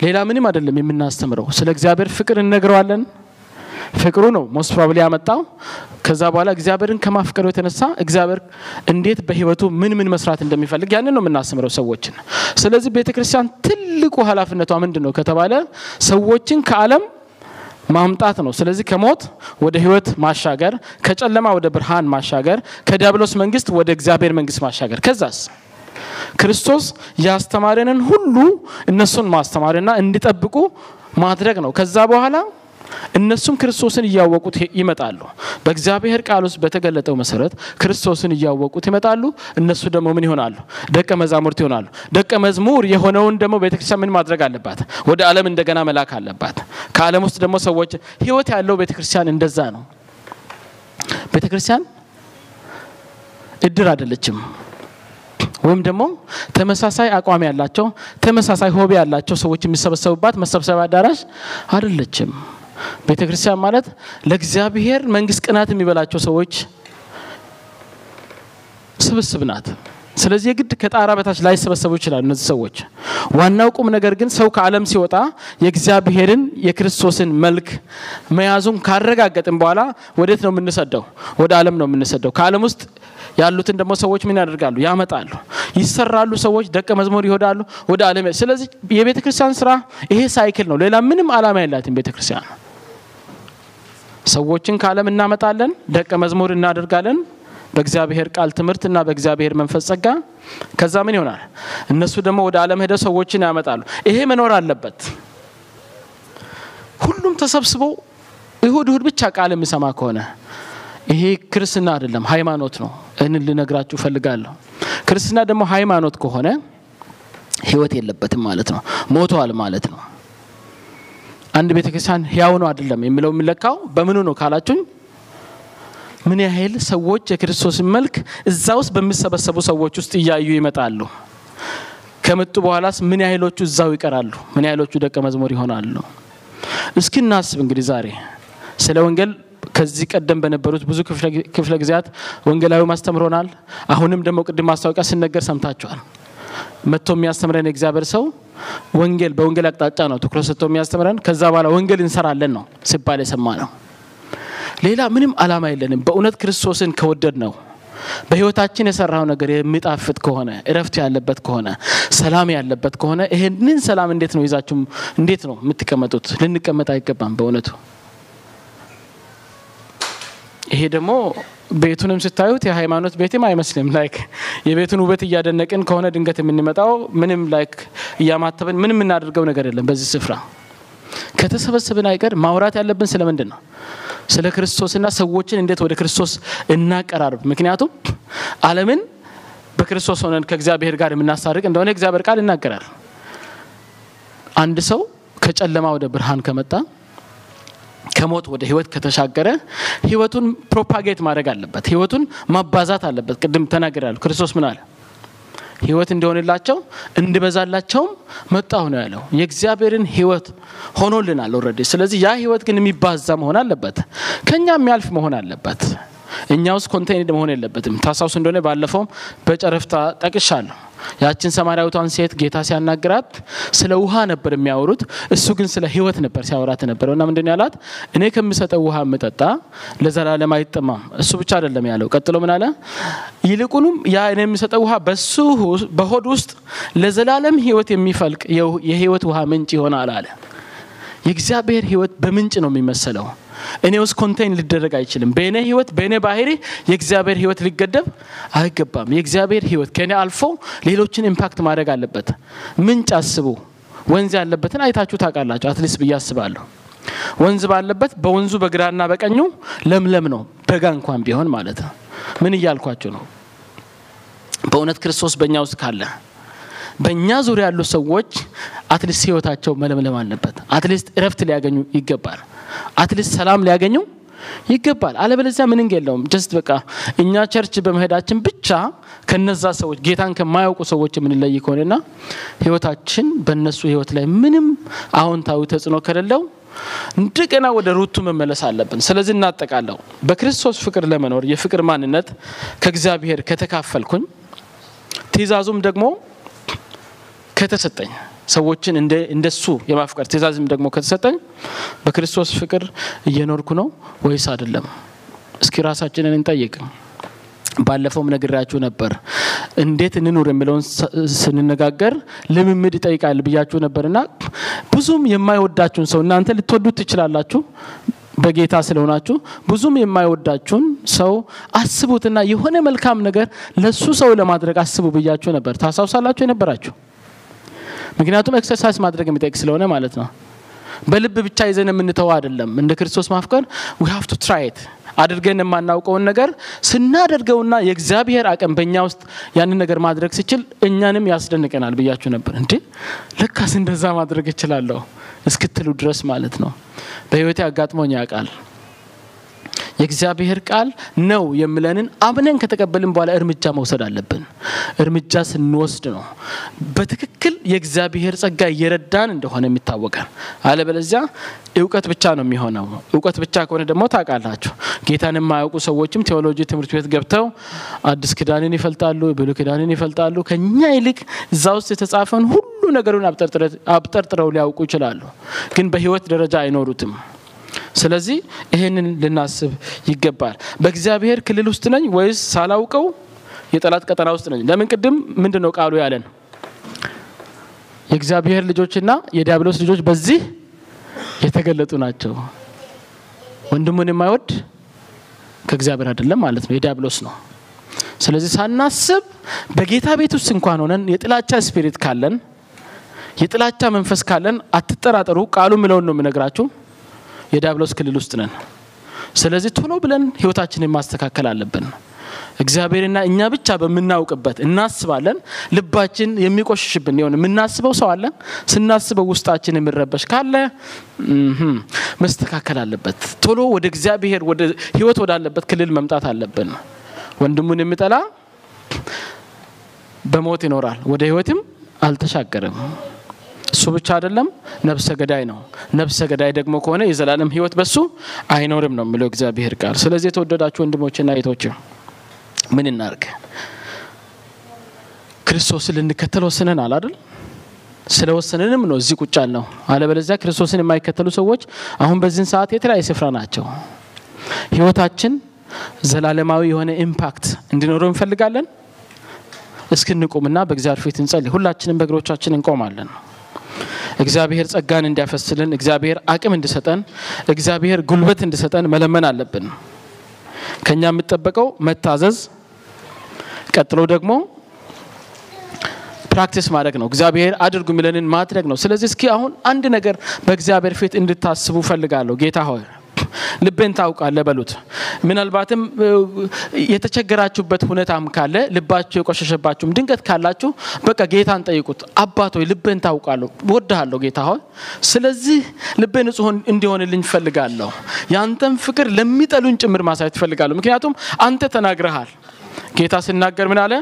ሌላ ምንም አይደለም የምናስተምረው። ስለ እግዚአብሔር ፍቅር እንነግረዋለን። ፍቅሩ ነው most ያመጣው። ከዛ በኋላ እግዚአብሔርን ከማፍቀሩ የተነሳ እግዚአብሔር እንዴት በሕይወቱ ምን ምን መስራት እንደሚፈልግ ያንን ነው የምናስተምረው ሰዎችን። ስለዚህ ቤተ ክርስቲያን ትልቁ ኃላፊነቷ ምንድን ነው ከተባለ ሰዎችን ከዓለም ማምጣት ነው። ስለዚህ ከሞት ወደ ህይወት ማሻገር፣ ከጨለማ ወደ ብርሃን ማሻገር፣ ከዲያብሎስ መንግስት ወደ እግዚአብሔር መንግስት ማሻገር። ከዛስ ክርስቶስ ያስተማረንን ሁሉ እነሱን ማስተማርና እንዲጠብቁ ማድረግ ነው። ከዛ በኋላ እነሱም ክርስቶስን እያወቁት ይመጣሉ። በእግዚአብሔር ቃል ውስጥ በተገለጠው መሰረት ክርስቶስን እያወቁት ይመጣሉ። እነሱ ደግሞ ምን ይሆናሉ? ደቀ መዛሙርት ይሆናሉ። ደቀ መዝሙር የሆነውን ደግሞ ቤተክርስቲያን ምን ማድረግ አለባት? ወደ ዓለም እንደገና መላክ አለባት። ከዓለም ውስጥ ደግሞ ሰዎች ህይወት ያለው ቤተክርስቲያን እንደዛ ነው። ቤተክርስቲያን እድር አይደለችም። ወይም ደግሞ ተመሳሳይ አቋም ያላቸው ተመሳሳይ ሆቢ ያላቸው ሰዎች የሚሰበሰቡባት መሰብሰቢያ አዳራሽ አይደለችም። ቤተ ክርስቲያን ማለት ለእግዚአብሔር መንግስት ቅናት የሚበላቸው ሰዎች ስብስብ ናት። ስለዚህ የግድ ከጣራ በታች ላይሰበሰቡ ይችላሉ እነዚህ ሰዎች። ዋናው ቁም ነገር ግን ሰው ከዓለም ሲወጣ የእግዚአብሔርን የክርስቶስን መልክ መያዙን ካረጋገጥን በኋላ ወዴት ነው የምንሰደው? ወደ ዓለም ነው የምንሰደው። ከዓለም ውስጥ ያሉትን ደግሞ ሰዎች ምን ያደርጋሉ? ያመጣሉ፣ ይሰራሉ። ሰዎች ደቀ መዝሙር ይሆዳሉ ወደ ዓለም። ስለዚህ የቤተ ክርስቲያን ስራ ይሄ ሳይክል ነው። ሌላ ምንም ዓላማ የላትም ቤተ ክርስቲያን። ሰዎችን ከዓለም እናመጣለን፣ ደቀ መዝሙር እናደርጋለን በእግዚአብሔር ቃል ትምህርትና በእግዚአብሔር መንፈስ ጸጋ። ከዛ ምን ይሆናል? እነሱ ደግሞ ወደ ዓለም ሄደው ሰዎችን ያመጣሉ። ይሄ መኖር አለበት። ሁሉም ተሰብስበው እሁድ እሁድ ብቻ ቃል የሚሰማ ከሆነ ይሄ ክርስትና አይደለም፣ ሃይማኖት ነው። እህንን ልነግራችሁ እፈልጋለሁ። ክርስትና ደግሞ ሃይማኖት ከሆነ ህይወት የለበትም ማለት ነው፣ ሞተዋል ማለት ነው። አንድ ቤተክርስቲያን ህያው ነው አይደለም የሚለው የሚለካው በምኑ ነው ካላችሁኝ ምን ያህል ሰዎች የክርስቶስን መልክ እዛ ውስጥ በሚሰበሰቡ ሰዎች ውስጥ እያዩ ይመጣሉ። ከመጡ በኋላስ ምን ያህሎቹ እዛው ይቀራሉ? ምን ያህሎቹ ደቀ መዝሙር ይሆናሉ? እስኪ እናስብ እንግዲህ ዛሬ ስለ ወንጌል ከዚህ ቀደም በነበሩት ብዙ ክፍለ ጊዜያት ወንጌላዊ ማስተምሮናል። አሁንም ደግሞ ቅድም ማስታወቂያ ሲነገር ሰምታችኋል። መጥቶ የሚያስተምረን የእግዚአብሔር ሰው ወንጌል በወንጌል አቅጣጫ ነው ትኩረት ሰጥቶ የሚያስተምረን። ከዛ በኋላ ወንጌል እንሰራለን ነው ሲባል የሰማ ነው። ሌላ ምንም አላማ የለንም። በእውነት ክርስቶስን ከወደድ ነው በህይወታችን የሰራው ነገር የሚጣፍጥ ከሆነ እረፍት ያለበት ከሆነ ሰላም ያለበት ከሆነ ይሄንን ሰላም እንዴት ነው ይዛችሁ እንዴት ነው የምትቀመጡት? ልንቀመጥ አይገባም በእውነቱ። ይሄ ደግሞ ቤቱንም ስታዩት የሃይማኖት ቤትም አይመስልም። like የቤቱን ውበት እያደነቅን ከሆነ ድንገት የምንመጣው ምንም like እያማተብን ምንም የምናደርገው ነገር የለም በዚህ ስፍራ ከተሰበሰብን አይቀር ማውራት ያለብን ስለምንድን ነው? ስለ ክርስቶስና ሰዎችን እንዴት ወደ ክርስቶስ እናቀራርብ። ምክንያቱም ዓለምን በክርስቶስ ሆነን ከእግዚአብሔር ጋር የምናስታርቅ እንደሆነ እግዚአብሔር ቃል ይናገራል። አንድ ሰው ከጨለማ ወደ ብርሃን ከመጣ ከሞት ወደ ህይወት ከተሻገረ ህይወቱን propagate ማድረግ አለበት። ህይወቱን ማባዛት አለበት። ቅድም ተናግሬያለሁ። ክርስቶስ ምን አለ? ህይወት እንዲሆንላቸው እንዲበዛላቸውም መጣሁ ነው ያለው። የእግዚአብሔርን ህይወት ሆኖልናል already። ስለዚህ ያ ህይወት ግን የሚባዛ መሆን አለበት፣ ከኛ የሚያልፍ መሆን አለበት። እኛ ውስጥ contained መሆን የለበትም። ታስታውሱ እንደሆነ ባለፈውም በጨረፍታ ጠቅሻለሁ። ያችን ሳምራዊቷን ሴት ጌታ ሲያናግራት ስለ ውሃ ነበር የሚያወሩት፣ እሱ ግን ስለ ህይወት ነበር ሲያወራት ነበረው። እና ምንድን ያላት እኔ ከምሰጠው ውሃ የምጠጣ ለዘላለም አይጠማም። እሱ ብቻ አይደለም ያለው። ቀጥሎ ምን አለ? ይልቁንም ያ እኔ የሚሰጠው ውሃ በሱ በሆድ ውስጥ ለዘላለም ህይወት የሚፈልቅ የህይወት ውሃ ምንጭ ይሆናል አለ። የእግዚአብሔር ህይወት በምንጭ ነው የሚመሰለው። እኔ ውስጥ ኮንቴይን ሊደረግ አይችልም። በእኔ ህይወት በእኔ ባህሪ የእግዚአብሔር ህይወት ሊገደብ አይገባም። የእግዚአብሔር ህይወት ከእኔ አልፎ ሌሎችን impact ማድረግ አለበት። ምንጭ አስቡ። ወንዝ ያለበትን አይታችሁ ታውቃላችሁ፣ at least ብዬ አስባለሁ። ወንዝ ባለበት በወንዙ በግራና በቀኙ ለምለም ነው፣ በጋ እንኳን ቢሆን ማለት ነው። ምን እያልኳችሁ ነው? በእውነት ክርስቶስ በእኛ ውስጥ ካለ በእኛ ዙሪያ ያሉ ሰዎች at least ህይወታቸው መለምለም አለበት። at least እረፍት ሊያገኙ ይገባል። at least ሰላም ሊያገኙ ይገባል። አለበለዚያ ምንም የለውም። just በቃ እኛ church በመሄዳችን ብቻ ከነዛ ሰዎች ጌታን ከማያውቁ ሰዎች የምንለይ ከሆነና ህይወታችን በእነሱ ህይወት ላይ ምንም አዎንታዊ ተጽዕኖ ከሌለው እንደገና ወደ root ኡ መመለስ አለብን። ስለዚህ እናጠቃለው። በክርስቶስ ፍቅር ለመኖር የፍቅር ማንነት ከእግዚአብሔር ከተካፈልኩኝ ትእዛዙም ደግሞ ከተሰጠኝ ሰዎችን እንደሱ የማፍቀር ትእዛዝም ደግሞ ከተሰጠኝ በክርስቶስ ፍቅር እየኖርኩ ነው ወይስ አይደለም? እስኪ ራሳችንን እንጠይቅ። ባለፈውም ነግራችሁ ነበር። እንዴት እንኑር የሚለውን ስንነጋገር ልምምድ ይጠይቃል ብያችሁ ነበርና ብዙም የማይወዳችሁን ሰው እናንተ ልትወዱት ትችላላችሁ በጌታ ስለሆናችሁ ብዙም የማይወዳችሁን ሰው አስቡትና የሆነ መልካም ነገር ለሱ ሰው ለማድረግ አስቡ ብያችሁ ነበር። ታስታውሳላችሁ የነበራችሁ። ምክንያቱም exercise ማድረግ የሚጠይቅ ስለሆነ ማለት ነው። በልብ ብቻ ይዘን የምንተው አይደለም። እንደ ክርስቶስ ማፍቀር we have to try it አድርገን የማናውቀውን ነገር ስናደርገውና የእግዚአብሔር አቅም በእኛ ውስጥ ያንን ነገር ማድረግ ሲችል እኛንም ያስደንቀናል ብያችሁ ነበር። እንዴ ለካስ እንደዛ ማድረግ እችላለሁ እስክትሉ ድረስ ማለት ነው። በህይወቴ አጋጥሞኝ ያውቃል። የእግዚአብሔር ቃል ነው የምለንን አምነን ከተቀበልን በኋላ እርምጃ መውሰድ አለብን። እርምጃ ስንወስድ ነው በትክክል የእግዚአብሔር ጸጋ እየረዳን እንደሆነ የሚታወቀን። አለበለዚያ እውቀት ብቻ ነው የሚሆነው። እውቀት ብቻ ከሆነ ደግሞ ታውቃላችሁ፣ ጌታን የማያውቁ ሰዎችም ቴዎሎጂ ትምህርት ቤት ገብተው አዲስ ኪዳንን ይፈልጣሉ፣ ብሉይ ኪዳንን ይፈልጣሉ። ከኛ ይልቅ እዛ ውስጥ የተጻፈውን ሁሉ ነገሩን አብጠርጥረው ሊያውቁ ይችላሉ፣ ግን በህይወት ደረጃ አይኖሩትም። ስለዚህ ይሄንን ልናስብ ይገባል። በእግዚአብሔር ክልል ውስጥ ነኝ ወይስ ሳላውቀው የጠላት ቀጠና ውስጥ ነኝ? ለምን ቅድም ምንድን ነው ቃሉ ያለን? የእግዚአብሔር ልጆችና የዲያብሎስ ልጆች በዚህ የተገለጡ ናቸው። ወንድሙን የማይወድ ከእግዚአብሔር አይደለም ማለት ነው፣ የዲያብሎስ ነው። ስለዚህ ሳናስብ በጌታ ቤት ውስጥ እንኳን ሆነን የጥላቻ ስፒሪት ካለን፣ የጥላቻ መንፈስ ካለን አትጠራጠሩ። ቃሉ ምለውን ነው የምነግራችሁ የዲያብሎስ ክልል ውስጥ ነን። ስለዚህ ቶሎ ብለን ህይወታችንን ማስተካከል አለብን። እግዚአብሔርና እኛ ብቻ በምናውቅበት እናስባለን። ልባችን የሚቆሽሽብን የሆነ የምናስበው ሰው አለን። ስናስበው ውስጣችን የሚረበሽ ካለ መስተካከል አለበት። ቶሎ ወደ እግዚአብሔር ወደ ህይወት ወዳለበት ክልል መምጣት አለብን። ወንድሙን የሚጠላ በሞት ይኖራል፣ ወደ ህይወትም አልተሻገረም። እሱ ብቻ አይደለም፣ ነፍሰ ገዳይ ነው። ነፍሰ ገዳይ ደግሞ ከሆነ የዘላለም ህይወት በሱ አይኖርም ነው የሚለው እግዚአብሔር ቃል። ስለዚህ የተወደዳችሁ ወንድሞችና እህቶች ምን እናርግ? ክርስቶስን ልንከተል ወስነናል አይደል? ስለወሰንንም ነው እዚህ ቁጭ ያልነው። አለበለዚያ ክርስቶስን የማይከተሉ ሰዎች አሁን በዚህን ሰዓት የተለያየ ስፍራ ናቸው። ህይወታችን ዘላለማዊ የሆነ impact እንዲኖረው እንፈልጋለን። እስኪ እንቁምና በእግዚአብሔር ፊት እንጸልይ። ሁላችንም በእግሮቻችን እንቆማለን። እግዚአብሔር ጸጋን እንዲያፈስልን፣ እግዚአብሔር አቅም እንዲሰጠን፣ እግዚአብሔር ጉልበት እንዲሰጠን መለመን አለብን። ከኛ የሚጠበቀው መታዘዝ፣ ቀጥሎ ደግሞ practice ማድረግ ነው። እግዚአብሔር አድርጉ የሚለንን ማድረግ ነው። ስለዚህ እስኪ አሁን አንድ ነገር በእግዚአብሔር ፊት እንድታስቡ ፈልጋለሁ። ጌታ ሆይ ልቤን ታውቃለህ በሉት። ምናልባትም የተቸገራችሁበት ሁኔታም ካለ ልባችሁ የቆሸሸባችሁም ድንገት ካላችሁ በቃ ጌታን ጠይቁት። አባት ሆይ ልቤን ታውቃለሁ፣ ወድሃለሁ ጌታ ሆይ ስለዚህ ልቤ ንጹሕ እንዲሆንልኝ ፈልጋለሁ። የአንተን ፍቅር ለሚጠሉን ጭምር ማሳየት ፈልጋለሁ። ምክንያቱም አንተ ተናግረሃል። ጌታ ሲናገር ምን አለ?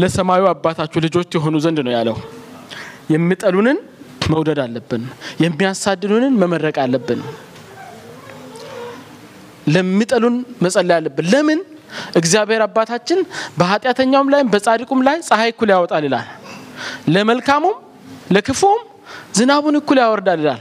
ለሰማዩ አባታችሁ ልጆች የሆኑ ዘንድ ነው ያለው። የሚጠሉንን መውደድ አለብን። የሚያሳድዱንን መመረቅ አለብን። ለሚጠሉን መጸለይ አለብን። ለምን? እግዚአብሔር አባታችን በኃጢአተኛውም ላይ በጻድቁም ላይ ፀሐይ እኩል ያወጣል ይላል። ለመልካሙም ለክፉም ዝናቡን እኩል ያወርዳል ይላል።